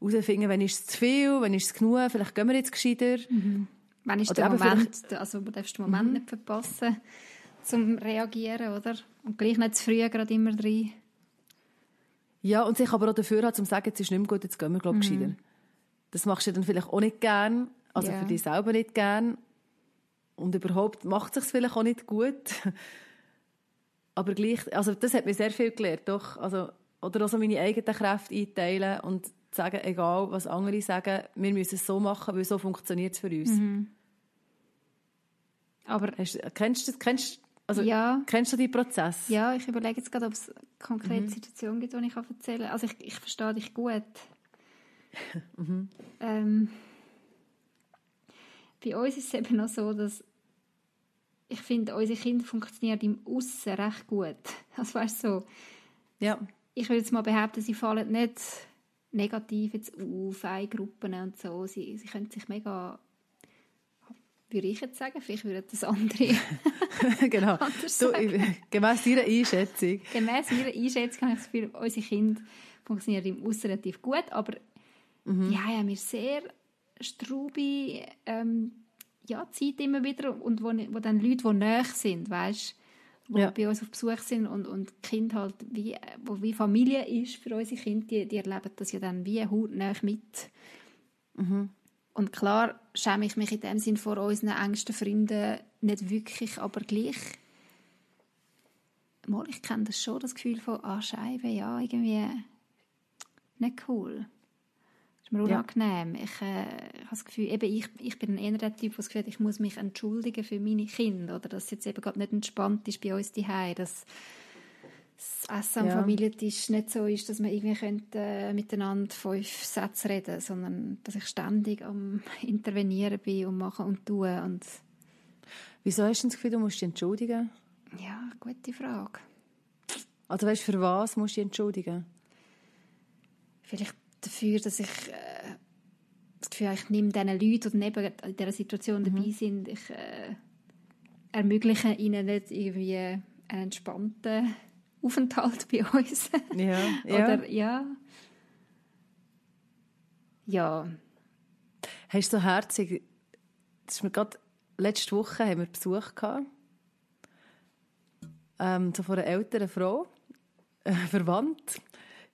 herausfinden, wenn ist es zu viel, wenn ist es genug, vielleicht gehen wir jetzt gescheiter. Mhm. Wann ist oder der Moment, also du darfst den Moment mhm. nicht verpassen, zum reagieren, oder? Und gleich nicht zu früh gerade immer rein. Ja, und sich aber auch dafür hat, um zu sagen, jetzt ist nicht mehr gut, jetzt gehen wir, glaube ich, mhm. gescheiter. Das machst du dann vielleicht auch nicht gern, also yeah. für dich selber nicht gern. Und überhaupt macht es sich vielleicht auch nicht gut. *laughs* aber gleich, also das hat mir sehr viel gelernt, doch. Also, oder auch so meine eigenen Kräfte einteilen und sagen, egal was andere sagen, wir müssen es so machen, weil so funktioniert es für uns. Mhm. Aber Hast, kennst du kennst, also, ja. kennst du den Prozess? Ja, ich überlege jetzt gerade, ob es konkrete mhm. Situationen gibt, die ich erzählen kann. Also ich, ich verstehe dich gut. *laughs* mhm. ähm, bei uns ist es eben noch so, dass ich finde, unsere Kinder funktionieren im Aussen recht gut. *laughs* Also weißt du, so, ja. ich würde jetzt mal behaupten, sie fallen nicht negativ jetzt auf, Gruppen und so. Sie, sie können sich mega, würde ich jetzt sagen, vielleicht würden das andere *laughs* Genau, *laughs* du, gemäss Ihrer Einschätzung. *laughs* Gemäss Ihrer Einschätzung habe ich das Gefühl, unsere Kinder funktionieren im Aussen relativ gut, aber mhm. die haben wir sehr straube ähm, ja, Zeit immer wieder und wo, wo dann Leute, die näher sind, weißt die ja. bei uns auf Besuch sind und, und Kind halt wie, wo wie Familie ist für unsere Kinder, die, die erleben das ja dann wie hautnah mit. Mhm. Und klar schäme ich mich in dem Sinn vor unseren engsten Freunden nicht wirklich, aber gleich mal, ich kenne das schon, das Gefühl von, ah, Scheibe, ja, irgendwie nicht cool mir unangenehm. Ja. Ich, äh, ich habe das Gefühl, eben ich, ich bin eher der Typ, der das Gefühl hat, ich muss mich entschuldigen für meine Kinder oder dass es jetzt eben gerade nicht entspannt ist bei uns daheim, dass das Essen am ja. Familientisch nicht so ist, dass man irgendwie könnte, äh, miteinander fünf Sätze reden, sondern dass ich ständig am intervenieren bin und machen und tun und Wieso hast du das Gefühl, du musst dich entschuldigen? Ja, gute Frage. Also weißt du, für was musst du dich entschuldigen? Vielleicht dafür, dass ich äh, das Gefühl ich nehme diesen Leuten, die neben in dieser Situation mhm. dabei sind, ich äh, ermögliche ihnen nicht irgendwie einen entspannten Aufenthalt bei uns. ja, Oder, ja. Ja. Hast du so herzig, das ist mir gerade, letzte Woche haben wir Besuch gehabt, ähm, so von einer älteren Frau, äh, verwandt,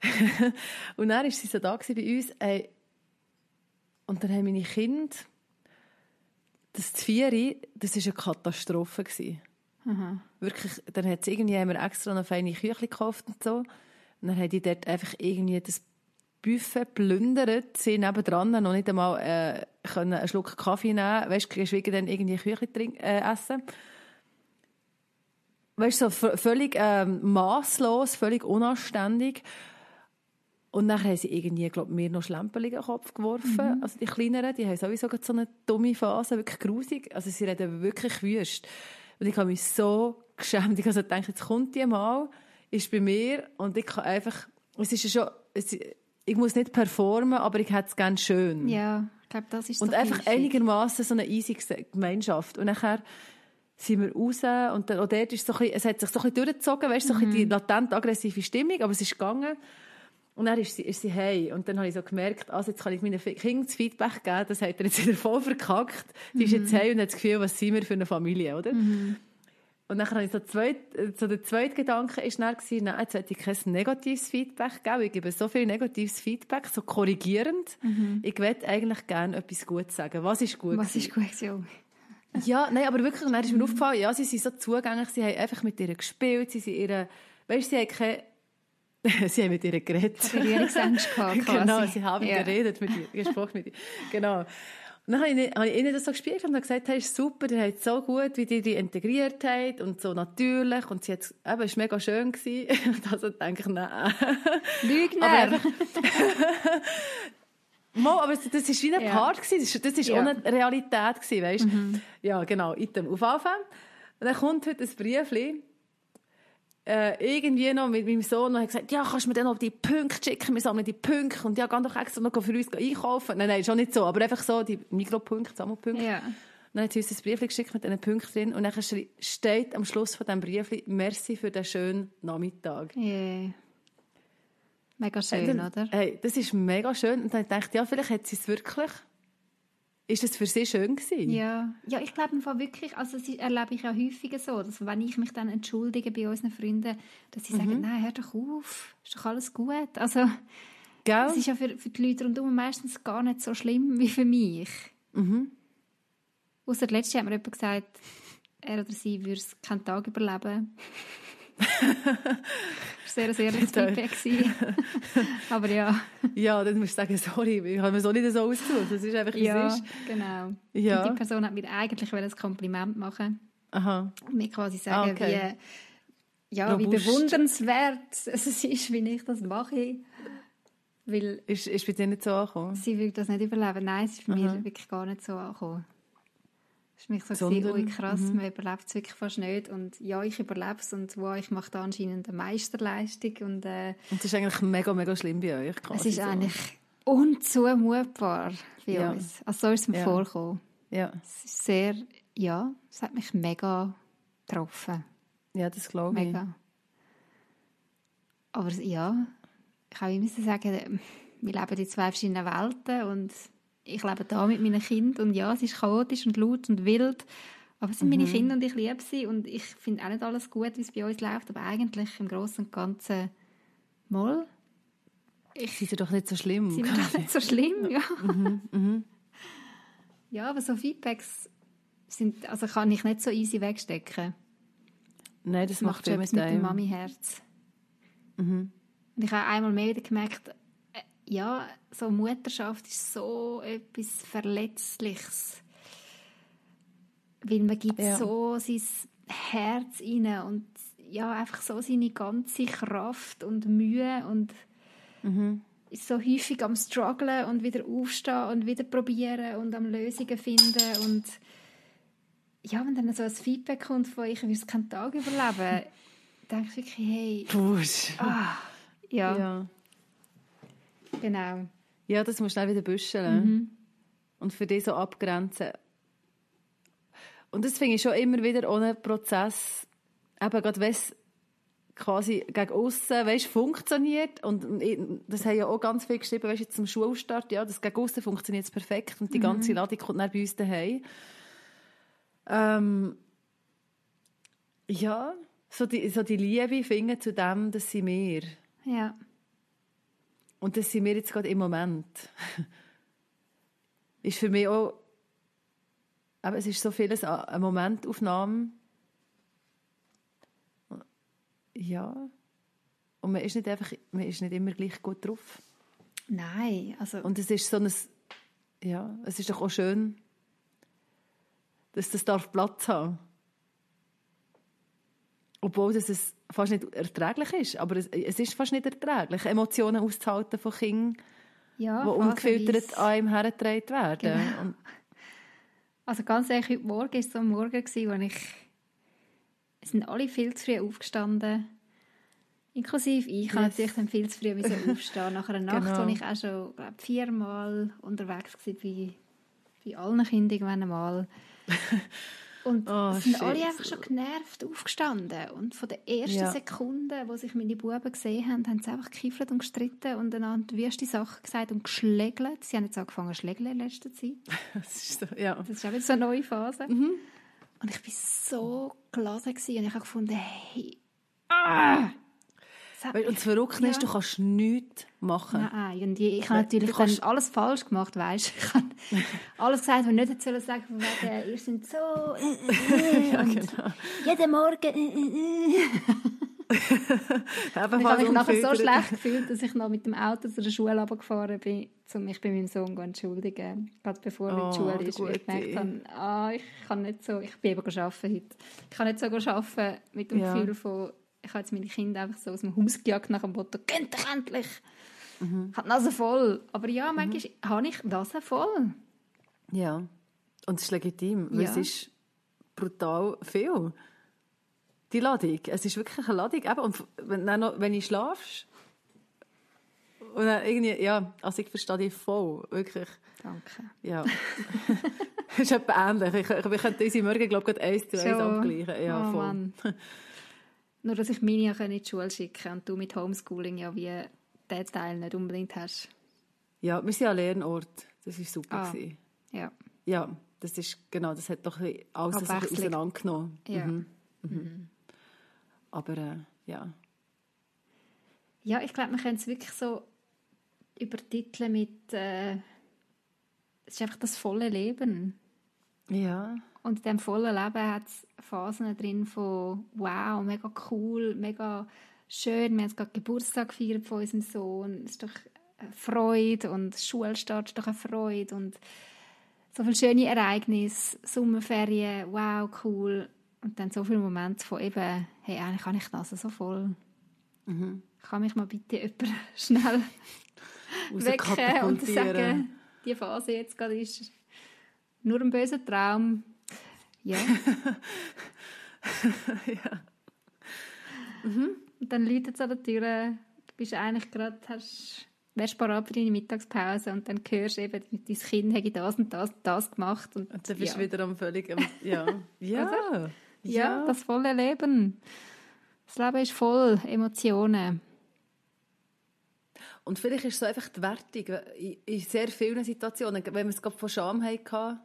*laughs* und dann war sie so da bei uns. Ey, und dann haben meine Kinder, das Vieri, das war eine Katastrophe. Mhm. Wirklich, dann hat irgendwie haben wir extra noch feine Küche gekauft und so. Und dann haben die dort einfach irgendwie das Buffet plündert, sie nebendran noch nicht einmal äh, können einen Schluck Kaffee nehmen, weißt, geschwiegen dann irgendwie Küche trinken, äh, essen. Weißt du, so völlig ähm, maßlos, völlig unanständig. Und dann haben sie irgendwie, glaube mir noch Schlemperli in den Kopf geworfen. Mhm. Also die Kleineren, die haben sowieso so eine dumme Phase, wirklich grusig. Also sie reden wirklich wüst. Und ich habe mich so geschämt. Ich habe gedacht, jetzt kommt die mal, ist bei mir und ich kann einfach, es ist ja schon, es, ich muss nicht performen, aber ich hätte es gerne schön. Ja, ich glaube, das ist Und einfach einigermaßen so eine easy Gemeinschaft. Und nachher sind wir raus und dann, und dort ist so ein bisschen, es hat sich so ein bisschen durchgezogen, weißt, so ein bisschen die mhm. latent aggressive Stimmung, aber es ist gegangen. Und dann ist sie, ist sie hey. Und dann habe ich so gemerkt, also jetzt kann ich meinen Kindern das Feedback geben, das hat er jetzt *laughs* wieder voll verkackt. Die mhm. ist jetzt hey und hat das Gefühl, was sind wir für eine Familie, oder? Mhm. Und dann habe ich so, zweit, so der zweite Gedanke ist dann gewesen, nein, jetzt hätte ich kein negatives Feedback geben. Ich gebe so viel negatives Feedback, so korrigierend. Mhm. Ich möchte eigentlich gerne etwas Gutes sagen. Was ist gut? Was ist gut, ja. ja, nein, aber wirklich, dann ist mir mhm. aufgefallen, ja, sie sind so zugänglich, sie haben einfach mit ihr gespielt, sie sind ihre, weißt, sie haben keine, *laughs* sie haben mit ihr geredet. Berührungsängste *laughs* gehabt, Genau, sie haben ja. geredet mit ihr, gesprochen mit ihr. Genau. Und dann habe ich, habe ich ihnen das so gespielt und gesagt, hey, ist super, ihr habt so gut, wie ihr die integriert habt und so natürlich. Und sie hat, eben, es war mega schön gewesen. *laughs* Und also denke ich, nein. Lügner! Aber, aber das war wie ein ja. Part, gewesen. das war ja. auch eine Realität, gewesen, weißt? Mhm. Ja, genau, Item auf Anfang. Und dann kommt heute ein Briefchen äh, irgendwie noch mit meinem Sohn und hat gesagt, ja, kannst du mir dann noch die Punkte schicken, wir sammeln die Punkte und ja, geh doch extra noch für uns einkaufen. Nein, nein, schon nicht so, aber einfach so die Mikropunkte, Sammelpunkte. Ja. Dann hat sie uns ein Brief geschickt mit diesen Punkten drin und dann steht am Schluss von diesem Brief «Merci für den schönen Nachmittag». Yeah. Mega schön, äh, dann, oder? Hey, das ist mega schön. Und dann dachte ich, ja, vielleicht hat sie es wirklich ist das für Sie schön gewesen? Ja, ja ich glaube wirklich, also das erlebe ich ja häufiger so, dass wenn ich mich dann entschuldige bei unseren Freunden, dass sie mhm. sagen, nein, hör doch auf, ist doch alles gut. Also, Gell? das ist ja für, für die Leute rundherum meistens gar nicht so schlimm wie für mich. Mhm. Außer letztes Jahr hat mir jemand gesagt, er oder sie würde es keinen Tag überleben. Sehr, sehr *laughs* Feedback Aber ja. Ja, dann musst du sagen, sorry, ich habe mir so nicht so ausgesucht. Das ist einfach, wie ja, es ist. genau. Ja. Und die Person hat mir eigentlich ein Kompliment machen Aha. Und mir quasi sagen, ah, okay. wie, ja, wie bewundernswert *laughs* es ist, wie ich das mache. Weil ist, ist bei dir nicht so angekommen? Sie will das nicht überleben. Nein, es ist bei mir wirklich gar nicht so angekommen. Das war mich so, Sondern, gewesen, krass, mhm. man überlebt es wirklich fast nicht. Und ja, ich überlebe es und wow, ich mache da anscheinend eine Meisterleistung. Und, äh, und das ist eigentlich mega, mega schlimm bei euch. Es ist so. eigentlich unzumutbar bei ja. uns. Also so ist es mir ja. vorgekommen. Ja. Es ist sehr, ja, es hat mich mega getroffen. Ja, das glaube ich. Mega. Aber ja, ich kann immer sagen, wir leben in zwei verschiedenen Welten und ich lebe da mit meinen Kindern und ja, es ist chaotisch und laut und wild, aber es sind mhm. meine Kinder und ich liebe sie und ich finde auch nicht alles gut, wie es bei uns läuft, aber eigentlich im Großen und Ganzen mal. Ich, sie sind doch nicht so schlimm. Sie sind doch nicht so schlimm, ja. Mhm. Mhm. Ja, aber so Feedbacks sind, also kann ich nicht so easy wegstecken. Nein, das, das macht, etwas mit dem Mami-Herz. Mhm. Und ich habe einmal mehr wieder gemerkt, ja, so Mutterschaft ist so etwas Verletzliches. Weil man gibt ja. so sein Herz rein und ja, einfach so seine ganze Kraft und Mühe und mhm. ist so häufig am strugglen und wieder aufstehen und wieder probieren und am Lösungen finden und ja, wenn dann so ein Feedback kommt von ich will es keinen Tag überleben, *laughs* denke ich wirklich, hey, Push. Ah, ja. ja. Genau. Ja, das musst du dann wieder büscheln. Mhm. Und für dich so abgrenzen. Und das finde ich schon immer wieder ohne Prozess, eben gerade wenn es quasi gegen außen weißt, funktioniert und das haben ja auch ganz viel geschrieben, weißt, jetzt zum Schulstart, ja, das gegen außen funktioniert es perfekt und die mhm. ganze Ladung kommt dann bei uns daheim. Ähm, ja, so die, so die Liebe finden zu dem, dass sie mehr. Ja. Und das sind wir jetzt gerade im Moment. *laughs* ist für mich auch, aber es ist so vieles eine Momentaufnahme. Ja. Und man ist nicht einfach, man ist nicht immer gleich gut drauf. Nein, also... Und es ist so ein, ja, es ist doch auch schön, dass das darf Platz haben. Obwohl das es fast nicht erträglich ist, aber es, es ist fast nicht erträglich, Emotionen auszuhalten von Kindern, ja, die ungefiltert an einem hergetragen werden. Genau. Also ganz ehrlich, heute Morgen war es so ein Morgen, wo ich... Es sind alle viel zu früh aufgestanden. Inklusive ich. Yes. natürlich dann viel zu früh aufstehen. Nach einer *laughs* Nacht, genau. wo ich auch schon glaub, viermal unterwegs war bei, bei allen Kindern irgendwann einmal. *laughs* Und oh, sind shit. alle einfach schon genervt aufgestanden. Und von den ersten ja. Sekunden, wo sich meine Buben gesehen haben, haben sie einfach gekiffelt und gestritten und einander wüste Sachen gesagt und geschlägelt. Sie haben jetzt angefangen zu schlägeln in letzter Zeit. *laughs* das ist so, ja. Das ist auch wieder so eine neue Phase. Mhm. Und ich war so gelassen und ich habe gefunden, hey, ah! Weißt, und das Verrückte ja. ist, du kannst nichts machen. Nein, und ich, ich habe natürlich kannst... alles falsch gemacht, weißt Ich habe *laughs* alles gesagt, was nicht sollen sagen, von wegen, ihr seid so... Äh, äh, *laughs* ja, genau. Jeden Morgen... Äh, *laughs* ich habe mich nachher so schlecht gefühlt, dass ich noch mit dem Auto zu der Schule gefahren bin, um mich bei meinem Sohn zu entschuldigen. Gerade bevor er oh, in die oh, Schule ist, weil ich gemerkt habe, ah, ich kann nicht so... Ich bin eben arbeiten heute. Ich kann nicht so arbeiten mit dem ja. Gefühl von ich habe jetzt meine Kinder einfach so aus dem Haus gejagt nach dem Motto, könnt ihr endlich! Mhm. Hat Nase voll. Aber ja, manchmal mhm. habe ich Nase voll. Ja, und es ist legitim, weil ja. es ist brutal viel. Die Ladung, es ist wirklich eine Ladung. Eben, und wenn, noch, wenn ich schlafst, und dann irgendwie, ja, also ich verstehe dich voll, wirklich. Danke. Ja. *laughs* das ist etwas ähnlich. Ich, ich, wir könnten unsere Morgen, glaube ich, eins zu eins abgleichen. Ja, oh, voll. Mann. *laughs* Nur, dass ich meine ja in die Schule schicken und du mit Homeschooling ja wie diesen Teil nicht unbedingt hast. Ja, wir sind an Lernort. Das war super. Ah, ja. Ja, das ist, genau, das hat doch alles auseinandergenommen. Ja. Mhm. Mhm. Mhm. Aber, äh, ja. Ja, ich glaube, man könnte es wirklich so übertiteln mit, äh, es ist einfach das volle Leben. Ja. Und in diesem vollen Leben hat es Phasen drin von wow, mega cool, mega schön. Wir haben gerade Geburtstag gefeiert von unserem Sohn. Es ist doch eine Freude und Schulstart ist doch eine Freude und so viele schöne Ereignisse, Sommerferien, wow, cool. Und dann so viele Momente von eben, hey, eigentlich kann ich das so voll. Mhm. Kann mich mal bitte jemand *laughs* schnell wecken und sagen, die Phase jetzt gerade ist nur ein böser Traum. Ja. *laughs* ja. Mhm. Und dann läutet es an der Tür, du bist eigentlich gerade, hast, wärst parat für deine Mittagspause und dann hörst du eben, dein Kind hätte das und das und das gemacht. Und, und dann bist du wieder am völlig, *laughs* ja. ja. ja. ja, das volle Leben. Das Leben ist voll Emotionen. Und vielleicht ist es so einfach die Wertung. In sehr vielen Situationen, wenn wir es gerade von Scham hatten,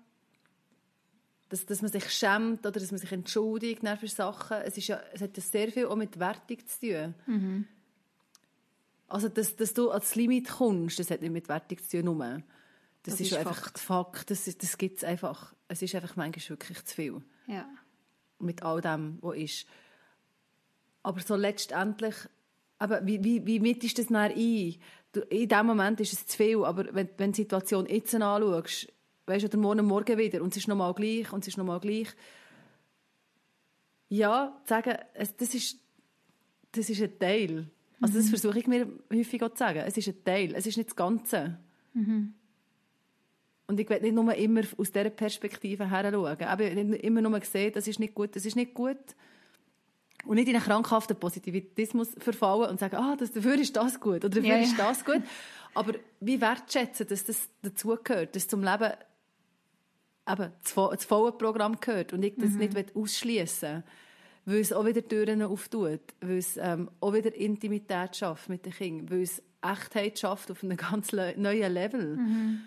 dass, dass man sich schämt oder dass man sich entschuldigt für Sachen. Es, ist ja, es hat ja sehr viel auch mit Wertung zu tun. Mhm. Also, dass, dass du ans Limit kommst, das hat nicht mit Wertung zu tun. Nur. Das, das ist, ist einfach Fakt. Fakt. Das, das gibt es einfach. Es ist einfach manchmal wirklich zu viel. Ja. Mit all dem, was ist. Aber so letztendlich, aber wie, wie, wie mittest du das dann ein? Du, in dem Moment ist es zu viel, aber wenn, wenn du die Situation jetzt anschaust, weißt du, morgen Morgen wieder und es ist nochmal gleich und es ist nochmal gleich. Ja, zu sagen, das ist, das ist ein Teil. Also das mhm. versuche ich mir häufig auch zu sagen. Es ist ein Teil, es ist nicht das Ganze. Mhm. Und ich will nicht nur immer aus dieser Perspektive her schauen. Aber immer nur sehen, das ist nicht gut, das ist nicht gut. Und nicht in einen krankhaften Positivismus verfallen und sagen, ah, das, dafür ist das gut oder dafür ja, ist das gut. Aber wie wertschätzen, dass das dazugehört, dass zum Leben eben das, volle Programm gehört und ich das mhm. nicht ausschließen weil es auch wieder Türen auftut, weil es ähm, auch wieder Intimität schafft mit den Kindern, weil es Echtheit schafft auf einem *laughs* ganz neuen Level. Mhm.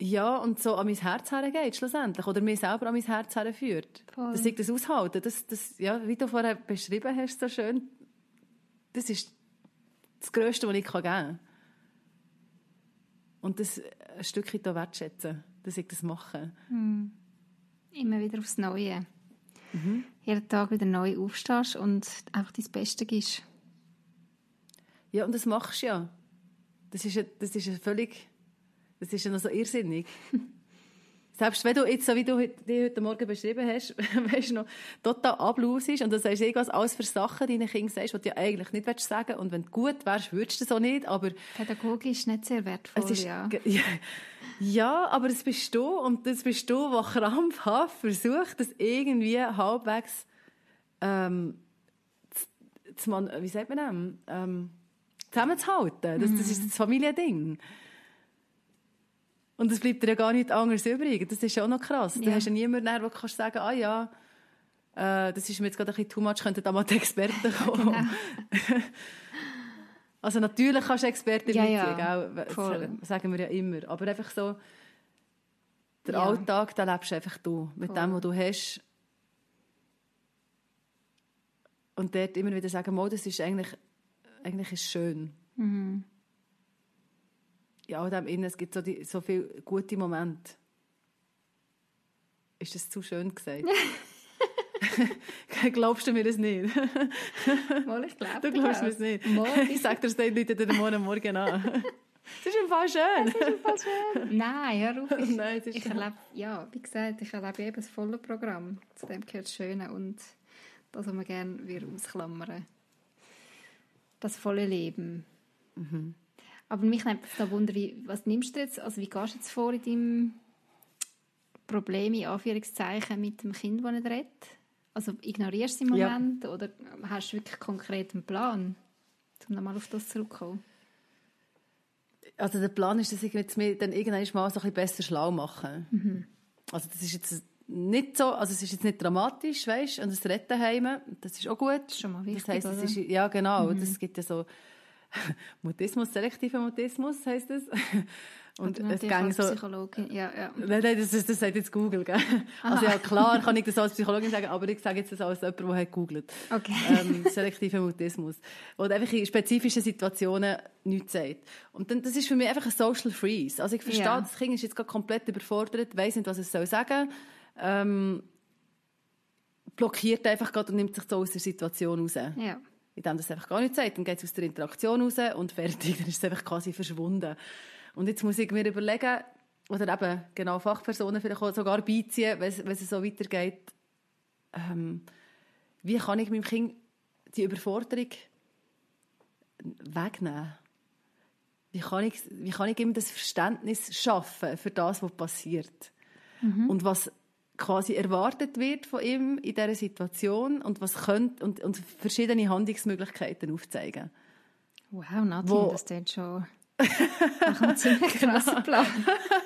Ja, und so an mein Herz hergeht schlussendlich, oder mir selber an mein Herz herführt. Voll. Dass ich das aushalte, das, das, ja, wie du vorher beschrieben hast, so schön, das ist das Größte, was ich geben kann. Und das ein Stückchen da wertschätzen, dass ich das mache. Hm. Immer wieder aufs Neue. mhm. jeden Tag wieder neu aufstehst und einfach dein Bestes gibst. Ja, und das machst du ja. Das ist ja, das ist ja völlig, das ist ja noch so irrsinnig. *laughs* Selbst wenn du jetzt, so wie du die heute Morgen beschrieben hast, *laughs* weißt du noch, total ablos ist und du sagst irgendwas alles für Sachen deinen Kindern sagst, die du eigentlich nicht sagen willst. Und wenn du gut wärst, würdest du das auch nicht, aber... Pädagogisch nicht sehr wertvoll, ist, ja. *laughs* ja. Ja, aber das bist du und das bist du, der krampfhaft versucht, das irgendwie halbwegs ähm, zu, zu, wie sagt man das? Ähm, zusammenzuhalten. Das, das ist das Familiending. Und es bleibt dir ja gar nichts anderes übrig. Das ist ja auch noch krass. Ja. Du hast ja niemanden, der kann sagen ah ja, äh, das ist mir jetzt gerade ein bisschen too much, könnten da mal die Experten *laughs* kommen. Genau. *laughs* also natürlich kannst du Experten ja, mitziehen, ja. Das sagen wir ja immer. Aber einfach so, der ja. Alltag, da lebst du einfach du, mit Voll. dem, was du hast. Und dort immer wieder sagen, das ist eigentlich, eigentlich ist schön. Mhm all dem Innen, es gibt so, die, so viele gute Momente. Ist das zu schön gesagt? *laughs* Glaubst du mir das nicht? Mal, ich glaube Du glaubst mir das nicht. Mal. Ich sage dir das den Leuten den Morgen morgen an. Das ist im Fall schön. Das ist im Fall schön. Nein, hör auf. Ich, Nein, ich erlebe, ja, wie gesagt, ich erlebe eben das volle Programm. Zu dem gehört das Schöne und das, was man gerne ausklammern Das volle Leben. Mhm. Aber mich nimmt da Wunder, wie, was nimmst du jetzt, also wie gehst du jetzt vor in deinem Problem, in Anführungszeichen, mit dem Kind, das nicht redet? Also ignorierst du es im Moment ja. oder hast du wirklich konkret einen Plan, um nochmal auf das zurückzukommen? Also der Plan ist, dass ich jetzt mir dann irgendwann mal so ein bisschen besser schlau mache. Mhm. Also das ist jetzt nicht so, also es ist jetzt nicht dramatisch, weißt, und das Retten heim, das ist auch gut. Das ist schon mal wichtig, das heisst, es ist, ja genau, mhm. das gibt ja so *laughs* Mutismus, selektiver Mutismus heißt es. *laughs* Und es ging so. Psychologin, ja, ja. Nein, nein, das, das, das sagt jetzt Google, gell? *laughs* Also ja, klar kann ich das als Psychologin sagen, aber ich sage jetzt das als jemand, der hat googelt. Okay. Ähm, selektiver Mutismus. Und einfach in spezifischen Situationen nichts sagt. Und dann, das ist für mich einfach ein Social Freeze. Also ich verstehe, ja. das Kind ist jetzt gerade komplett überfordert, weiss nicht, was es soll sagen. Ähm, blockiert einfach gerade und nimmt sich so aus der Situation raus. Ja indem das einfach gar nicht sagt, dann geht es aus der Interaktion raus und fertig, *laughs* dann ist es einfach quasi verschwunden. Und jetzt muss ich mir überlegen, oder eben genau Fachpersonen vielleicht auch sogar beiziehen, wenn es, wenn es so weitergeht, ähm, wie kann ich meinem Kind die Überforderung wegnehmen? Wie kann ich, wie kann ich ihm das Verständnis schaffen für das, was passiert? Mhm. Und was quasi erwartet wird von ihm in dieser Situation und was könnte und, und verschiedene Handlungsmöglichkeiten aufzeigen. Wow, Nadine, Wo, das klingt schon nach einem ziemlich genau. krassen Plan.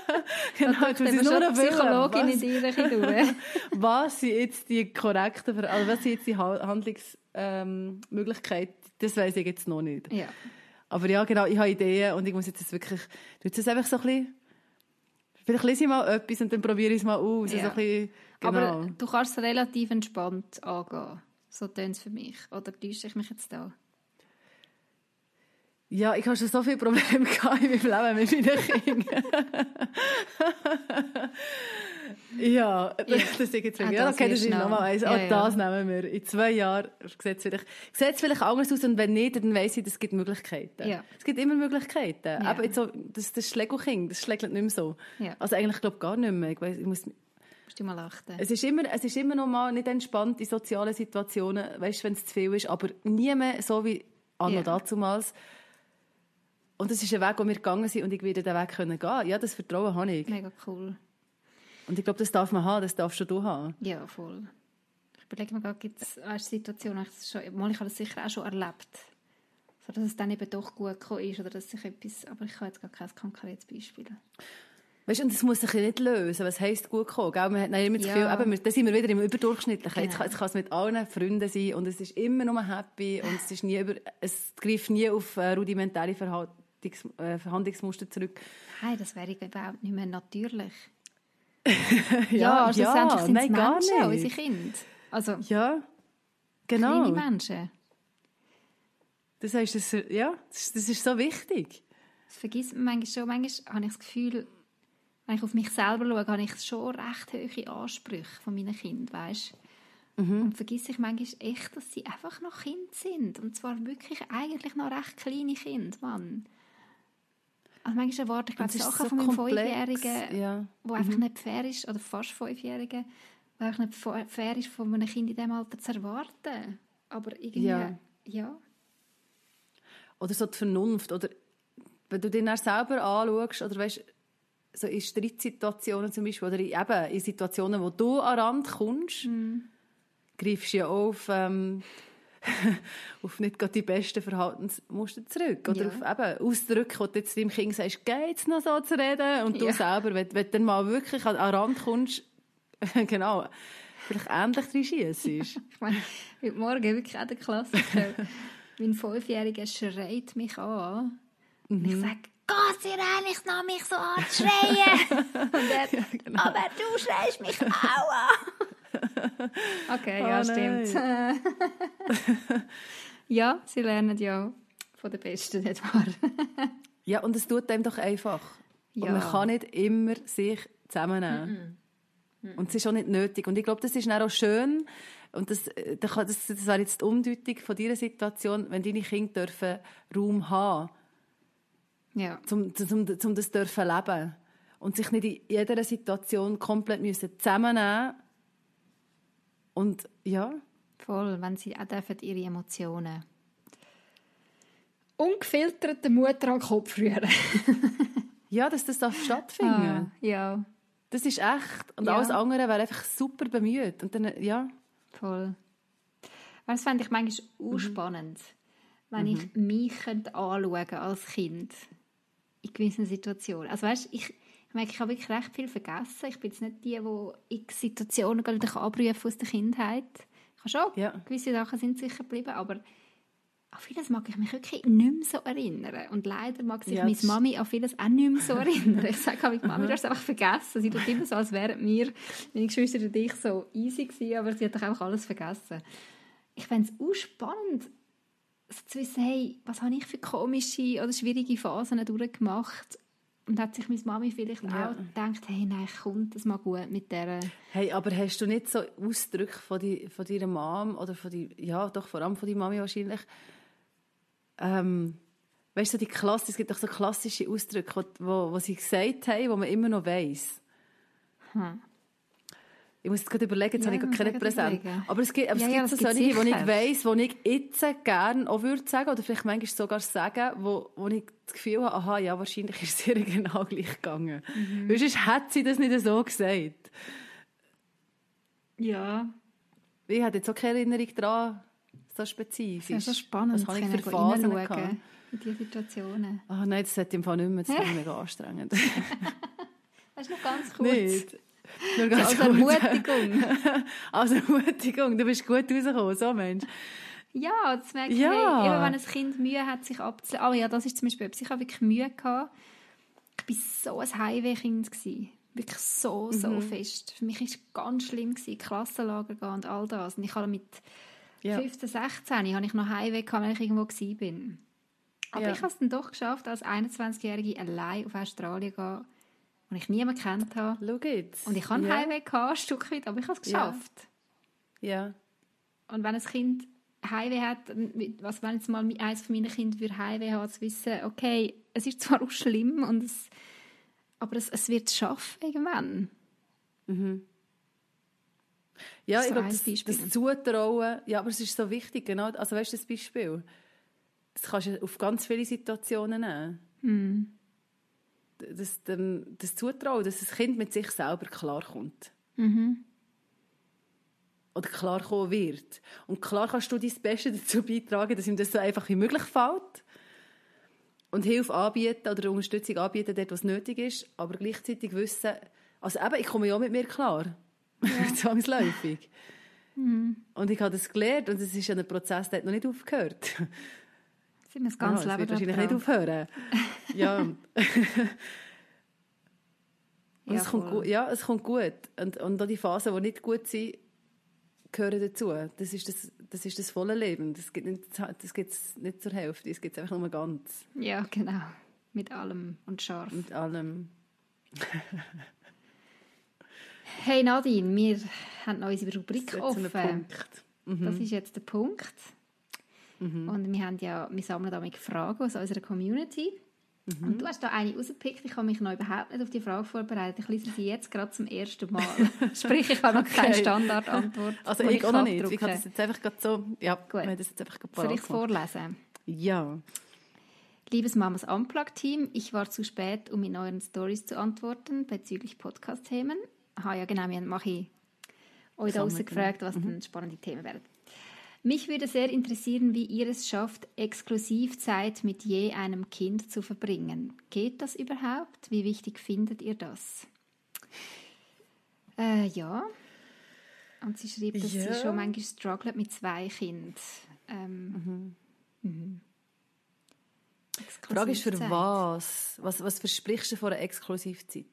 *laughs* genau, du bist nur eine Psychologin in dir tun. *laughs* was sind jetzt die korrekten, also was sind jetzt die Handlungsmöglichkeiten, ähm, das weiß ich jetzt noch nicht. Ja. Aber ja, genau, ich habe Ideen und ich muss jetzt wirklich, du jetzt einfach so ein bisschen Vielleicht lese ich mal etwas und dann probiere ich es mal aus. Ja. Also bisschen, genau. Aber du kannst es relativ entspannt angehen. So tönt es für mich. Oder täusche ich mich jetzt da? Ja, ich habe schon so viele Probleme *laughs* in meinem Leben mit meinen Kindern. Ja, das, das ist jetzt ja, okay, das ist nochmal eins. Ja, oh, das ja. nehmen wir. In zwei Jahren sieht es vielleicht, sieht vielleicht anders aus und wenn nicht, dann weiss ich, es gibt Möglichkeiten. Ja. Es gibt immer Möglichkeiten. Ja. Aber jetzt so, das, das Schlägelkind, das schlägt nicht mehr so. Ja. Also eigentlich, glaube gar nicht mehr. Ich, weiss, ich muss, Musst du mal achten. Es ist immer, es ist immer noch mal nicht entspannt in sozialen Situationen, weißt, wenn es zu viel ist, aber nie mehr so wie an yeah. dazumals. Und das ist ein Weg, den wir gegangen sind und ich werde den Weg können gehen. Ja, das Vertrauen habe ich. Mega cool. Und ich glaube, das darf man haben, das darfst du haben. Ja, voll. Ich überlege mir gerade, gibt es eine Situation, ich, schon, mal, ich habe das sicher auch schon erlebt, so dass es dann eben doch gut gekommen ist oder dass sich etwas, aber ich habe jetzt gar kein konkretes Beispiel. Weißt du, und das muss sich nicht lösen. Was heisst gut kommen? Gell? Man hat immer das ja. Gefühl, eben, da sind wir wieder im Überdurchschnittlichen. Genau. Jetzt, jetzt kann es mit allen Freunden sein und es ist immer nur happy und es ist nie über, es greift nie auf äh, rudimentäre äh, Verhandlungsmuster zurück. Nein, das wäre überhaupt nicht mehr natürlich. *laughs* ja, ja, schlussendlich sind nein, gar Menschen, nicht. unsere Kinder. Also, ja, genau. Kleine Menschen. Das heißt, das, ja, das, das ist so wichtig. Das vergisst man manchmal schon. Manchmal habe ich das Gefühl, wenn ich auf mich selber schaue, habe ich schon recht hohe Ansprüche von meinen Kindern, weißt? Mhm. Und vergiss ich manchmal echt, dass sie einfach noch Kind sind. Und zwar wirklich eigentlich noch recht kleine Kinder, Mann. Also manchmal erwarte ich glaube Sachen so von meinem Fünfjährigen, ja. wo mhm. einfach nicht fair ist, oder fast Fünfjährigen, wo einfach nicht fair ist, von einem Kind in diesem Alter zu erwarten. Aber irgendwie, ja. ja. Oder so die Vernunft, oder wenn du dich dann selber anschaust, oder weißt, so in Streitsituationen zum Beispiel, oder eben in Situationen, wo du an Rand kommst, mhm. greifst du ja auf, ähm, *laughs* auf nicht gerade die besten Verhaltensmuster zurück. Oder ja. auf eben Ausdrücke, wo du jetzt deinem Kind sagst, geht's noch so zu reden? Und du ja. selber, wenn, wenn du dann mal wirklich an, an Rand kommst, *laughs* genau, vielleicht ähnlich drin schießt. *laughs* ich meine, heute Morgen wirklich auch der Klassiker. mein Fünfjähriger schreit mich an. Mhm. Und ich sage, geht dir eigentlich noch, mich so anzuschreien? Und er, ja, genau. aber du schreist mich auch an. *laughs* okay, oh, ja, stimmt. *laughs* ja, sie lernen ja von den Besten, nicht wahr? *laughs* ja, und es tut einem doch einfach. Ja. Und man kann nicht immer sich zusammennehmen. Mm -mm. Und es ist auch nicht nötig. Und ich glaube, das ist auch schön, und das, das, das wäre jetzt die Umdeutung von dieser Situation, wenn deine Kinder dürfen Raum haben ja. zum, zum, zum das dürfen leben und sich nicht in jeder Situation komplett müssen zusammennehmen und ja. Voll, wenn sie auch dürfen ihre Emotionen ungefiltert der Mutter an den Kopf rühren. *laughs* ja, dass das darf stattfinden. Ah, ja. Das ist echt. Und ja. alles andere wäre einfach super bemüht. Und dann, ja. Voll. Das fände ich manchmal auch mhm. spannend, wenn mhm. ich mich anschauen als Kind in gewissen Situationen. Also weißt, ich merke, ich habe wirklich recht viel vergessen. Ich bin jetzt nicht die, die x Situationen gerade abrufen aus der Kindheit. Ich habe schon, ja. gewisse Sachen sind sicher geblieben, aber an vieles mag ich mich wirklich nicht mehr so erinnern. Und leider mag sich ja, meine Mami an vieles auch nicht mehr so erinnern. Ich sage halt, Mami, du hast es einfach vergessen. Sie tut immer so, als wären wir, meine Geschwister und ich, so easy gewesen, aber sie hat doch einfach alles vergessen. Ich fände es auch spannend, also zu wissen, hey, was habe ich für komische oder schwierige Phasen durchgemacht und hat sich meine Mami vielleicht ja. auch gedacht, hey, nein, kommt das mal gut mit der... Hey, aber hast du nicht so Ausdrücke von, die, von deiner Mom oder von die, ja, doch vor allem von deiner Mami wahrscheinlich, ähm, weißt du, die Klasse, es gibt doch so klassische Ausdrücke, wo, wo sie gesagt haben, wo man immer noch weiss. Hm. Ich muss jetzt gerade überlegen, jetzt ja, habe ich gar keine präsent. Aber es gibt, aber ja, es gibt ja, so solche, die ich weiss, die ich jetzt gerne auch würde sagen, oder vielleicht manchmal sogar sagen, wo, wo ich das Gefühl habe, aha, ja, wahrscheinlich ist es ihr *laughs* genau gleich gegangen. Mhm. Weil sonst hat sie das nicht so gesagt. Ja. Ich habe jetzt auch keine Erinnerung daran, so spezifisch. Das ist ja so spannend. Was habe ich für Phasen? In diese Situationen. Oh, nein, das hat im Fall nicht mehr. Das ist *laughs* mega anstrengend. das ist noch ganz *laughs* kurz. Nicht. Nur ganz als Ermutigung. *laughs* als Ermutigung. Du bist gut rausgekommen, so Mensch. Ja, das merke ja. ich. Wenn ein Kind Mühe hat, sich abzulenken. Oh ja, das ist zum Beispiel. Ich habe wirklich Mühe gehabt. Ich war so ein Highway-Kind. Wirklich so, so mhm. fest. Für mich war es ganz schlimm, gewesen, Klassenlager gehen und all das. Und ich habe mit ja. 15, 16 habe ich noch Highway gehabt, wenn ich irgendwo war. Aber ja. ich habe es dann doch geschafft, als 21-Jährige allein auf Australien zu gehen und ich niemanden kennt habe. Schau jetzt. Und ich hatte ja. Gehabt, ein Stück weit, aber ich habe es geschafft. Ja. ja. Und wenn ein Kind Highway hat, was wenn jetzt mal eines von meinen Kindern für Highway hat, zu wissen, okay, es ist zwar auch schlimm, und es, aber es, es wird es schaffen irgendwann. Mhm. Ja, so ich glaube, das, das Zutrauen, ja, aber es ist so wichtig, genau, also weißt du, das Beispiel, das kannst du auf ganz viele Situationen nehmen. Mhm das, das Zutrauen, dass das Kind mit sich selber klarkommt. Mhm. Oder klarkommen wird. Und klar kannst du dein Bestes dazu beitragen, dass ihm das so einfach wie möglich fällt. Und Hilfe anbieten oder Unterstützung anbieten, dort, was nötig ist. Aber gleichzeitig wissen, also eben, ich komme ja auch mit mir klar. Ja. *laughs* Zwangsläufig. Mhm. Und ich habe das gelernt und es ist ein Prozess, der hat noch nicht aufgehört. Sie müssen ganz ja, Leben wahrscheinlich nicht aufhören. *laughs* ja. ja, es kommt gut, ja, es kommt gut. Und, und auch die Phasen, die nicht gut sind, gehören dazu. Das ist das, das, ist das volle Leben. Das gibt es nicht zur Hälfte, es gibt es einfach nur ganz. Ja, genau. Mit allem und scharf. Mit allem. Hey Nadine, wir haben noch unsere Rubrik offen. Mhm. Das ist jetzt der Punkt. Mhm. Und wir, haben ja, wir sammeln damit Fragen aus unserer Community. Mhm. Und du hast da eine rausgepickt. Ich habe mich noch überhaupt nicht auf die Frage vorbereitet. Ich lese sie jetzt gerade zum ersten Mal. *laughs* Sprich, ich habe noch okay. keine Standardantwort. Also ich, ich auch noch nicht. Ich habe das jetzt einfach gerade so... Ja, Gut. Das jetzt einfach Soll ich vorlesen? Ja. Liebes Mamas Unplugged-Team, ich war zu spät, um in euren Stories zu antworten bezüglich Podcast-Themen. Aha, ja genau, wir haben euch da gefragt, was mhm. denn spannende Themen wären. Mich würde sehr interessieren, wie ihr es schafft, Exklusivzeit mit je einem Kind zu verbringen. Geht das überhaupt? Wie wichtig findet ihr das? Äh, ja. Und sie schrieb, dass ja. sie schon manchmal struggelt mit zwei Kindern. Ähm, mhm. Mhm. Die Frage ist für was? was? Was versprichst du von einer Exklusivzeit?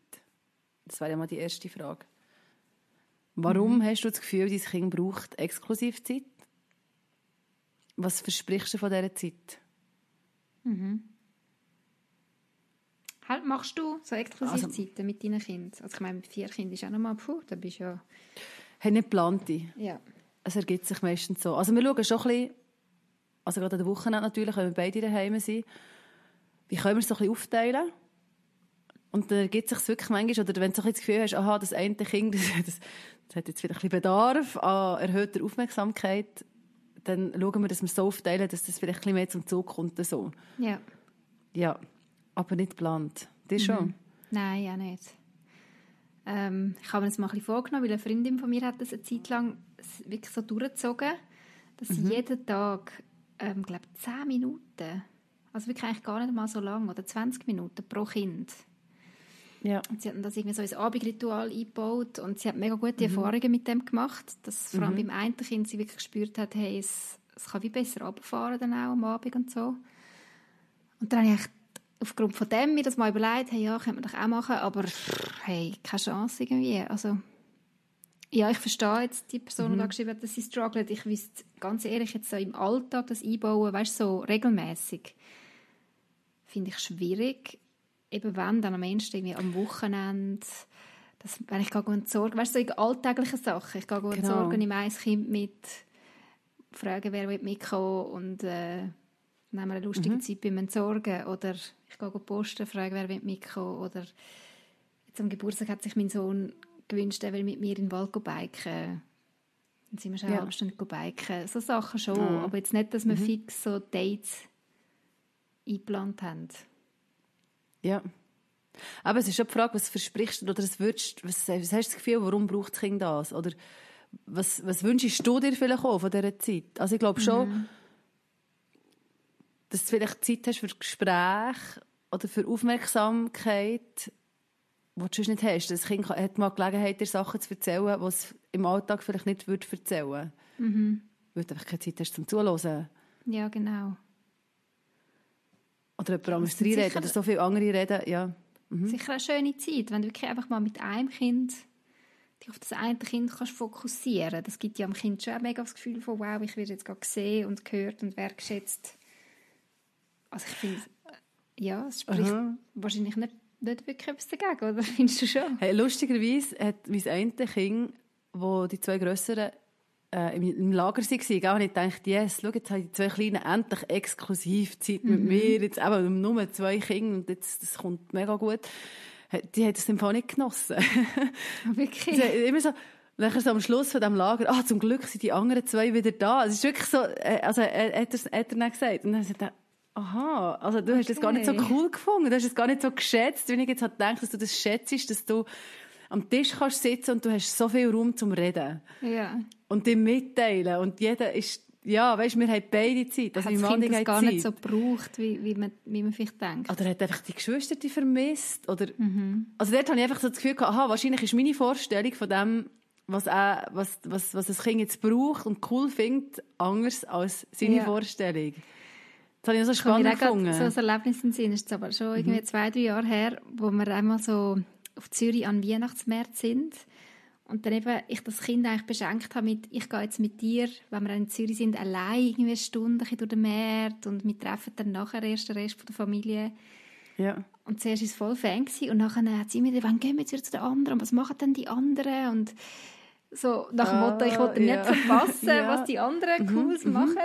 Das wäre ja mal die erste Frage. Warum mhm. hast du das Gefühl, dein Kind braucht Exklusivzeit? Was versprichst du von dieser Zeit? Mhm. Halt, machst du so Exklusivzeiten also, mit deinen Kindern? Also ich meine, mit vier Kindern ist auch nochmal, puh, da bist du ja... Hey, nicht geplante. Ja. Es ergibt sich meistens so. Also wir schauen schon ein bisschen, also gerade an der Woche natürlich, wenn wir beide daheim sind, wie können wir es so ein bisschen aufteilen? Und dann ergibt es sich wirklich manchmal, oder wenn du so ein das Gefühl hast, aha, das eine Kind, *laughs* das, das hat jetzt vielleicht ein bisschen Bedarf an erhöhter Aufmerksamkeit, dann schauen wir, dass wir so aufteilen, dass das vielleicht ein bisschen mehr zum Zug kommt. So. Ja. Ja, aber nicht geplant. Das mhm. schon? Nein, ja nicht. Ähm, ich habe mir das mal ein bisschen vorgenommen, weil eine Freundin von mir hat das eine Zeit lang wirklich so durchgezogen, dass sie mhm. jeden Tag, ähm, glaube 10 Minuten, also wirklich eigentlich gar nicht mal so lang, oder 20 Minuten pro Kind, ja. Und sie hatten das irgendwie so als Abendritual eingebaut und sie hat mega gute mhm. Erfahrungen mit dem gemacht, dass vor allem mhm. beim einen Kind sie wirklich gespürt hat, hey, es, es kann wie besser runterfahren dann auch am Abend und so. Und dann habe ich aufgrund von dem mir das mal überlegt, hey, ja, könnte man doch auch machen, aber hey, keine Chance irgendwie. Also, ja, ich verstehe jetzt die Person, die mhm. da geschrieben hat, dass sie struggelt. Ich wüsste ganz ehrlich jetzt so im Alltag das einbauen, weißt so regelmäßig finde ich schwierig eben wenn, dann am Ende irgendwie am Wochenende, das, wenn ich gehe und sorge, weißt du, so alltägliche Sachen, ich gehe genau. und sorge, nehme ein Kind mit, frage, wer will mitkommen und äh, nehme eine lustige mhm. Zeit beim Entsorgen oder ich gehe posten, frage, wer will mitkommen oder jetzt am Geburtstag hat sich mein Sohn gewünscht, er will mit mir in den Wald biken. Dann sind wir schon ja. eine halbe Stunde biken. So Sachen schon, ja. aber jetzt nicht, dass wir mhm. fix so Dates eingeplant haben. Ja. Aber es ist schon die Frage, was versprichst du oder was, würdest, was, was hast du das Gefühl, warum braucht das Kind das? Oder was, was wünschst du dir vielleicht auch von dieser Zeit? Also ich glaube schon, mhm. dass du vielleicht Zeit hast für Gespräche oder für Aufmerksamkeit, die du sonst nicht hast. Das Kind hat mal Gelegenheit, dir Sachen zu erzählen, die es im Alltag vielleicht nicht würde erzählen würde. Mhm. Weil du einfach keine Zeit hast zum Zuhören. Ja, genau. Oder jemand anderes reinreden oder so viele andere reden, ja. Mhm. Sicher eine schöne Zeit, wenn du wirklich einfach mal mit einem Kind dich auf das eine Kind kannst fokussieren Das gibt ja am Kind schon mega das Gefühl von, wow, ich werde jetzt gerade gesehen und gehört und wertschätzt. Also ich finde, ja, es spricht Aha. wahrscheinlich nicht, nicht wirklich etwas dagegen, oder *laughs* findest du schon? Hey, lustigerweise hat mein eine Kind, wo die zwei grösseren äh, im, im Lager waren, und ich dachte, yes, schau, jetzt haben die zwei Kleinen endlich exklusiv Zeit mit mhm. mir, jetzt eben nur zwei Kinder und jetzt, das kommt mega gut. Die hat es im Fall nicht genossen. *laughs* Wirklich? Sie immer so, nachher so am Schluss von diesem Lager, ah, zum Glück sind die anderen zwei wieder da. Es ist wirklich so, äh, also er, hat, er, hat er dann gesagt. Und dann hat er aha, also du okay. hast das gar nicht so cool gefunden, du hast es gar nicht so geschätzt, wie ich jetzt halt denke, dass du das schätzt, dass du am Tisch kannst sitzen und du hast so viel Raum zum Reden. Ja. Und dir mitteilen. Und jeder ist, ja, weißt, wir haben beide Zeit. Also hat das Kind das gar Zeit. nicht so gebraucht, wie, wie, man, wie man vielleicht denkt. Oder hat einfach die Geschwister die vermisst. Oder, mhm. Also dort habe ich einfach so das Gefühl gehabt, aha, wahrscheinlich ist meine Vorstellung von dem, was, er, was, was, was das Kind jetzt braucht und cool findet, anders als seine ja. Vorstellung. Das habe ich so spannend gefunden. So ein Erlebnis im Sinn ist aber schon irgendwie mhm. zwei, drei Jahre her, wo wir einmal so auf Zürich an Weihnachtsmärkten sind und dann eben ich das Kind eigentlich beschenkt habe mit, ich gehe jetzt mit dir, wenn wir in Zürich sind, allein irgendwie eine Stunde durch den Markt und wir treffen dann nachher erst den Rest von der Familie. Ja. Und zuerst war es voll Fan gewesen, und nachher hat sie immer gesagt, wann gehen wir jetzt wieder zu den anderen? Und was machen denn die anderen? Und so nach dem Motto, ich wollte ja. nicht verpassen, *laughs* ja. was die anderen mhm, Cooles mhm, machen.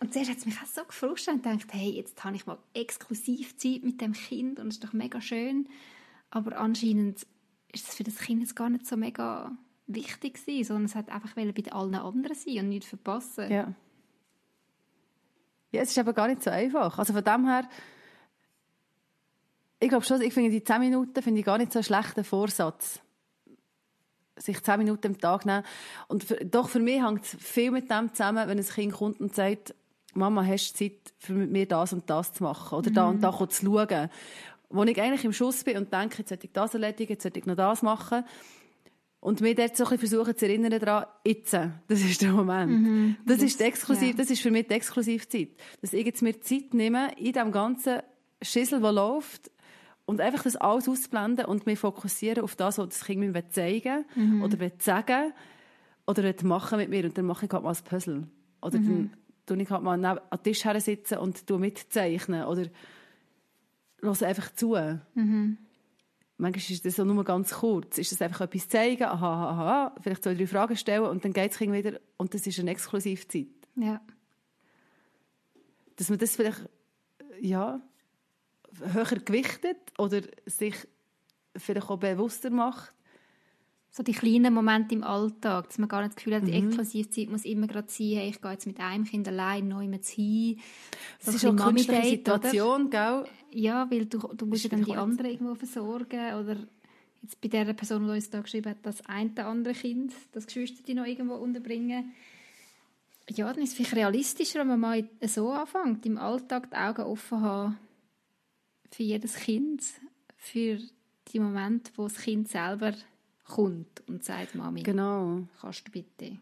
Und zuerst hat es mich auch so gefrustet und gedacht, hey, jetzt habe ich mal exklusiv Zeit mit dem Kind und es ist doch mega schön. Aber anscheinend ist es für das Kind jetzt gar nicht so mega wichtig gewesen, sondern es hat einfach bei allen anderen sein und nichts verpassen. Ja. Ja, es ist aber gar nicht so einfach. Also von dem her, ich glaube schon, ich finde die 10 Minuten finde ich gar nicht so einen schlechten Vorsatz. Sich 10 Minuten am Tag nehmen. Und für, doch für mich hängt es viel mit dem zusammen, wenn ein Kind kommt und sagt, Mama, hast du Zeit, für mit mir das und das zu machen? Oder mhm. da und da zu schauen? Wo ich eigentlich im Schuss bin und denke, jetzt sollte ich das erledigen, jetzt sollte ich noch das machen. Und mir dort so ein bisschen versuchen zu erinnern daran, jetzt, das ist der Moment. Mhm. Das, das, ist exklusiv, ja. das ist für mich die Exklusivzeit. Dass ich jetzt mir Zeit nehme, in dem ganzen Schissel, der läuft, und einfach das alles ausblenden und mich fokussieren auf das, was das Kind mir zeigen mhm. oder sagen oder machen mit mir. Und dann mache ich halt mal ein Puzzle. Oder mhm. dann tue ich halt mal an den Tisch sitzen und mitzeichnen. Oder höre einfach zu. Mhm. Manchmal ist das auch nur ganz kurz. Ist das einfach etwas zeigen, aha, aha, aha, vielleicht zwei, drei Fragen stellen und dann geht es wieder und das ist eine Exklusivzeit. Ja. Dass man das vielleicht, ja, höher gewichtet oder sich vielleicht auch bewusster macht. So die kleinen Momente im Alltag, dass man gar nicht das Gefühl hat, die mhm. Exklusivzeit muss immer gerade sein, hey, ich gehe jetzt mit einem Kind allein neu mit hin. Das ist auch eine künstliche Situation, oder? gell? Ja, weil du, du musst ja dann die anderen irgendwo versorgen oder jetzt bei der Person, die uns da geschrieben hat, das eine andere Kind, das Geschwister die noch irgendwo unterbringen. Ja, dann ist es vielleicht realistischer, wenn man mal so anfängt, im Alltag die Augen offen haben für jedes Kind, für die Momente, wo das Kind selber kommt und sagt, Mami, genau. kannst du bitte?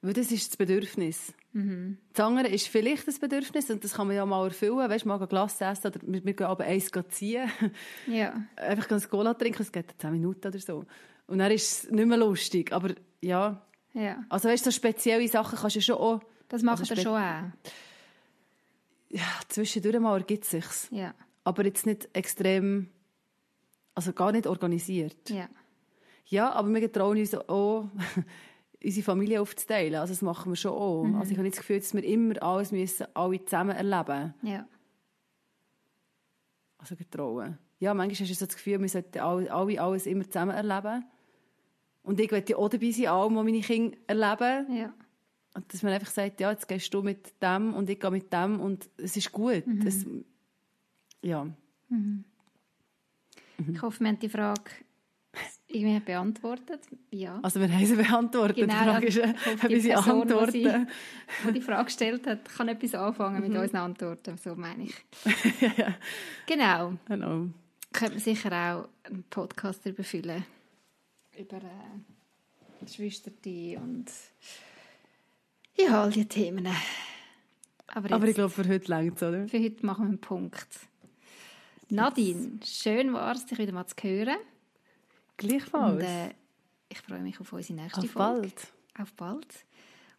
Weil das ist das Bedürfnis. Mhm. Das andere ist vielleicht das Bedürfnis und das kann man ja mal erfüllen. Weißt du, mal ein Glas essen oder wir, wir gehen aber eins ziehen. *laughs* Ja. Einfach ganz Cola trinken, es geht 10 Minuten oder so. Und dann ist es nicht mehr lustig. Aber ja. ja. Also weißt du, so spezielle Sachen kannst du schon auch... Das macht also er schon auch ja, zwischendurch mal ergibt es sich. Ja. Aber jetzt nicht extrem, also gar nicht organisiert. Ja. Ja, aber wir trauen uns auch, *laughs* unsere Familie aufzuteilen. Also das machen wir schon auch. Mhm. Also ich habe nicht das Gefühl, dass wir immer alles müssen, alle zusammen erleben Ja. Also getrauen. Ja, manchmal hast du so das Gefühl, wir sollten alle, alle alles immer zusammen erleben. Und ich möchte auch dabei sein, allem, was meine Kinder erleben. Ja. Und dass man einfach sagt, ja, jetzt gehst du mit dem und ich gehe mit dem und es ist gut. Mhm. Das, ja. Mhm. Ich hoffe, wir haben die Frage irgendwie beantwortet. Ja. Also wir haben sie beantwortet. Genau, die Frage ist, haben *laughs* wir sie Antworten? Die, die Frage gestellt hat, kann etwas anfangen mit mhm. unseren Antworten. So meine ich. *laughs* ja. Genau. Genau. Könnte man sicher auch einen Podcast darüber füllen. Über äh, Schwester und ja, all diese Themen. Aber, Aber ich glaube, für heute längt es, oder? Für heute machen wir einen Punkt. Nadine, schön war es, dich wieder mal zu hören. Gleichfalls. Und, äh, ich freue mich auf unsere nächste auf Folge. Bald. Auf bald.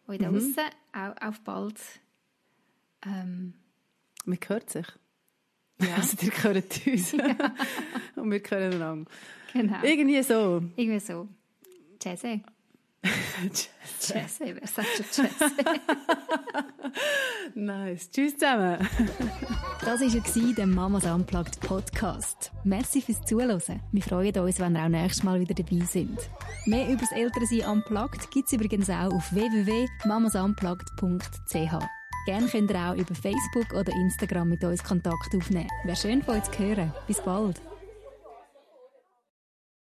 Und da mhm. auch auf bald. Ähm, man hört sich. Ja. *laughs* Also, ihr hört uns. *laughs* Ja. Und wir hören einander. Genau. Irgendwie so. Irgendwie so. Tschüss. Jesse, wer sagt schon Jesse? *laughs* nice. Tschüss zusammen. das war der Mamas Unplugged Podcast. Merci fürs Zuhören. Wir freuen uns, wenn ihr auch nächstes Mal wieder dabei sind. Mehr über das Elternsein Unplugged gibt es übrigens auch auf www.mamasunplugged.ch. Gerne könnt ihr auch über Facebook oder Instagram mit uns Kontakt aufnehmen. Wäre schön von euch zu hören. Bis bald.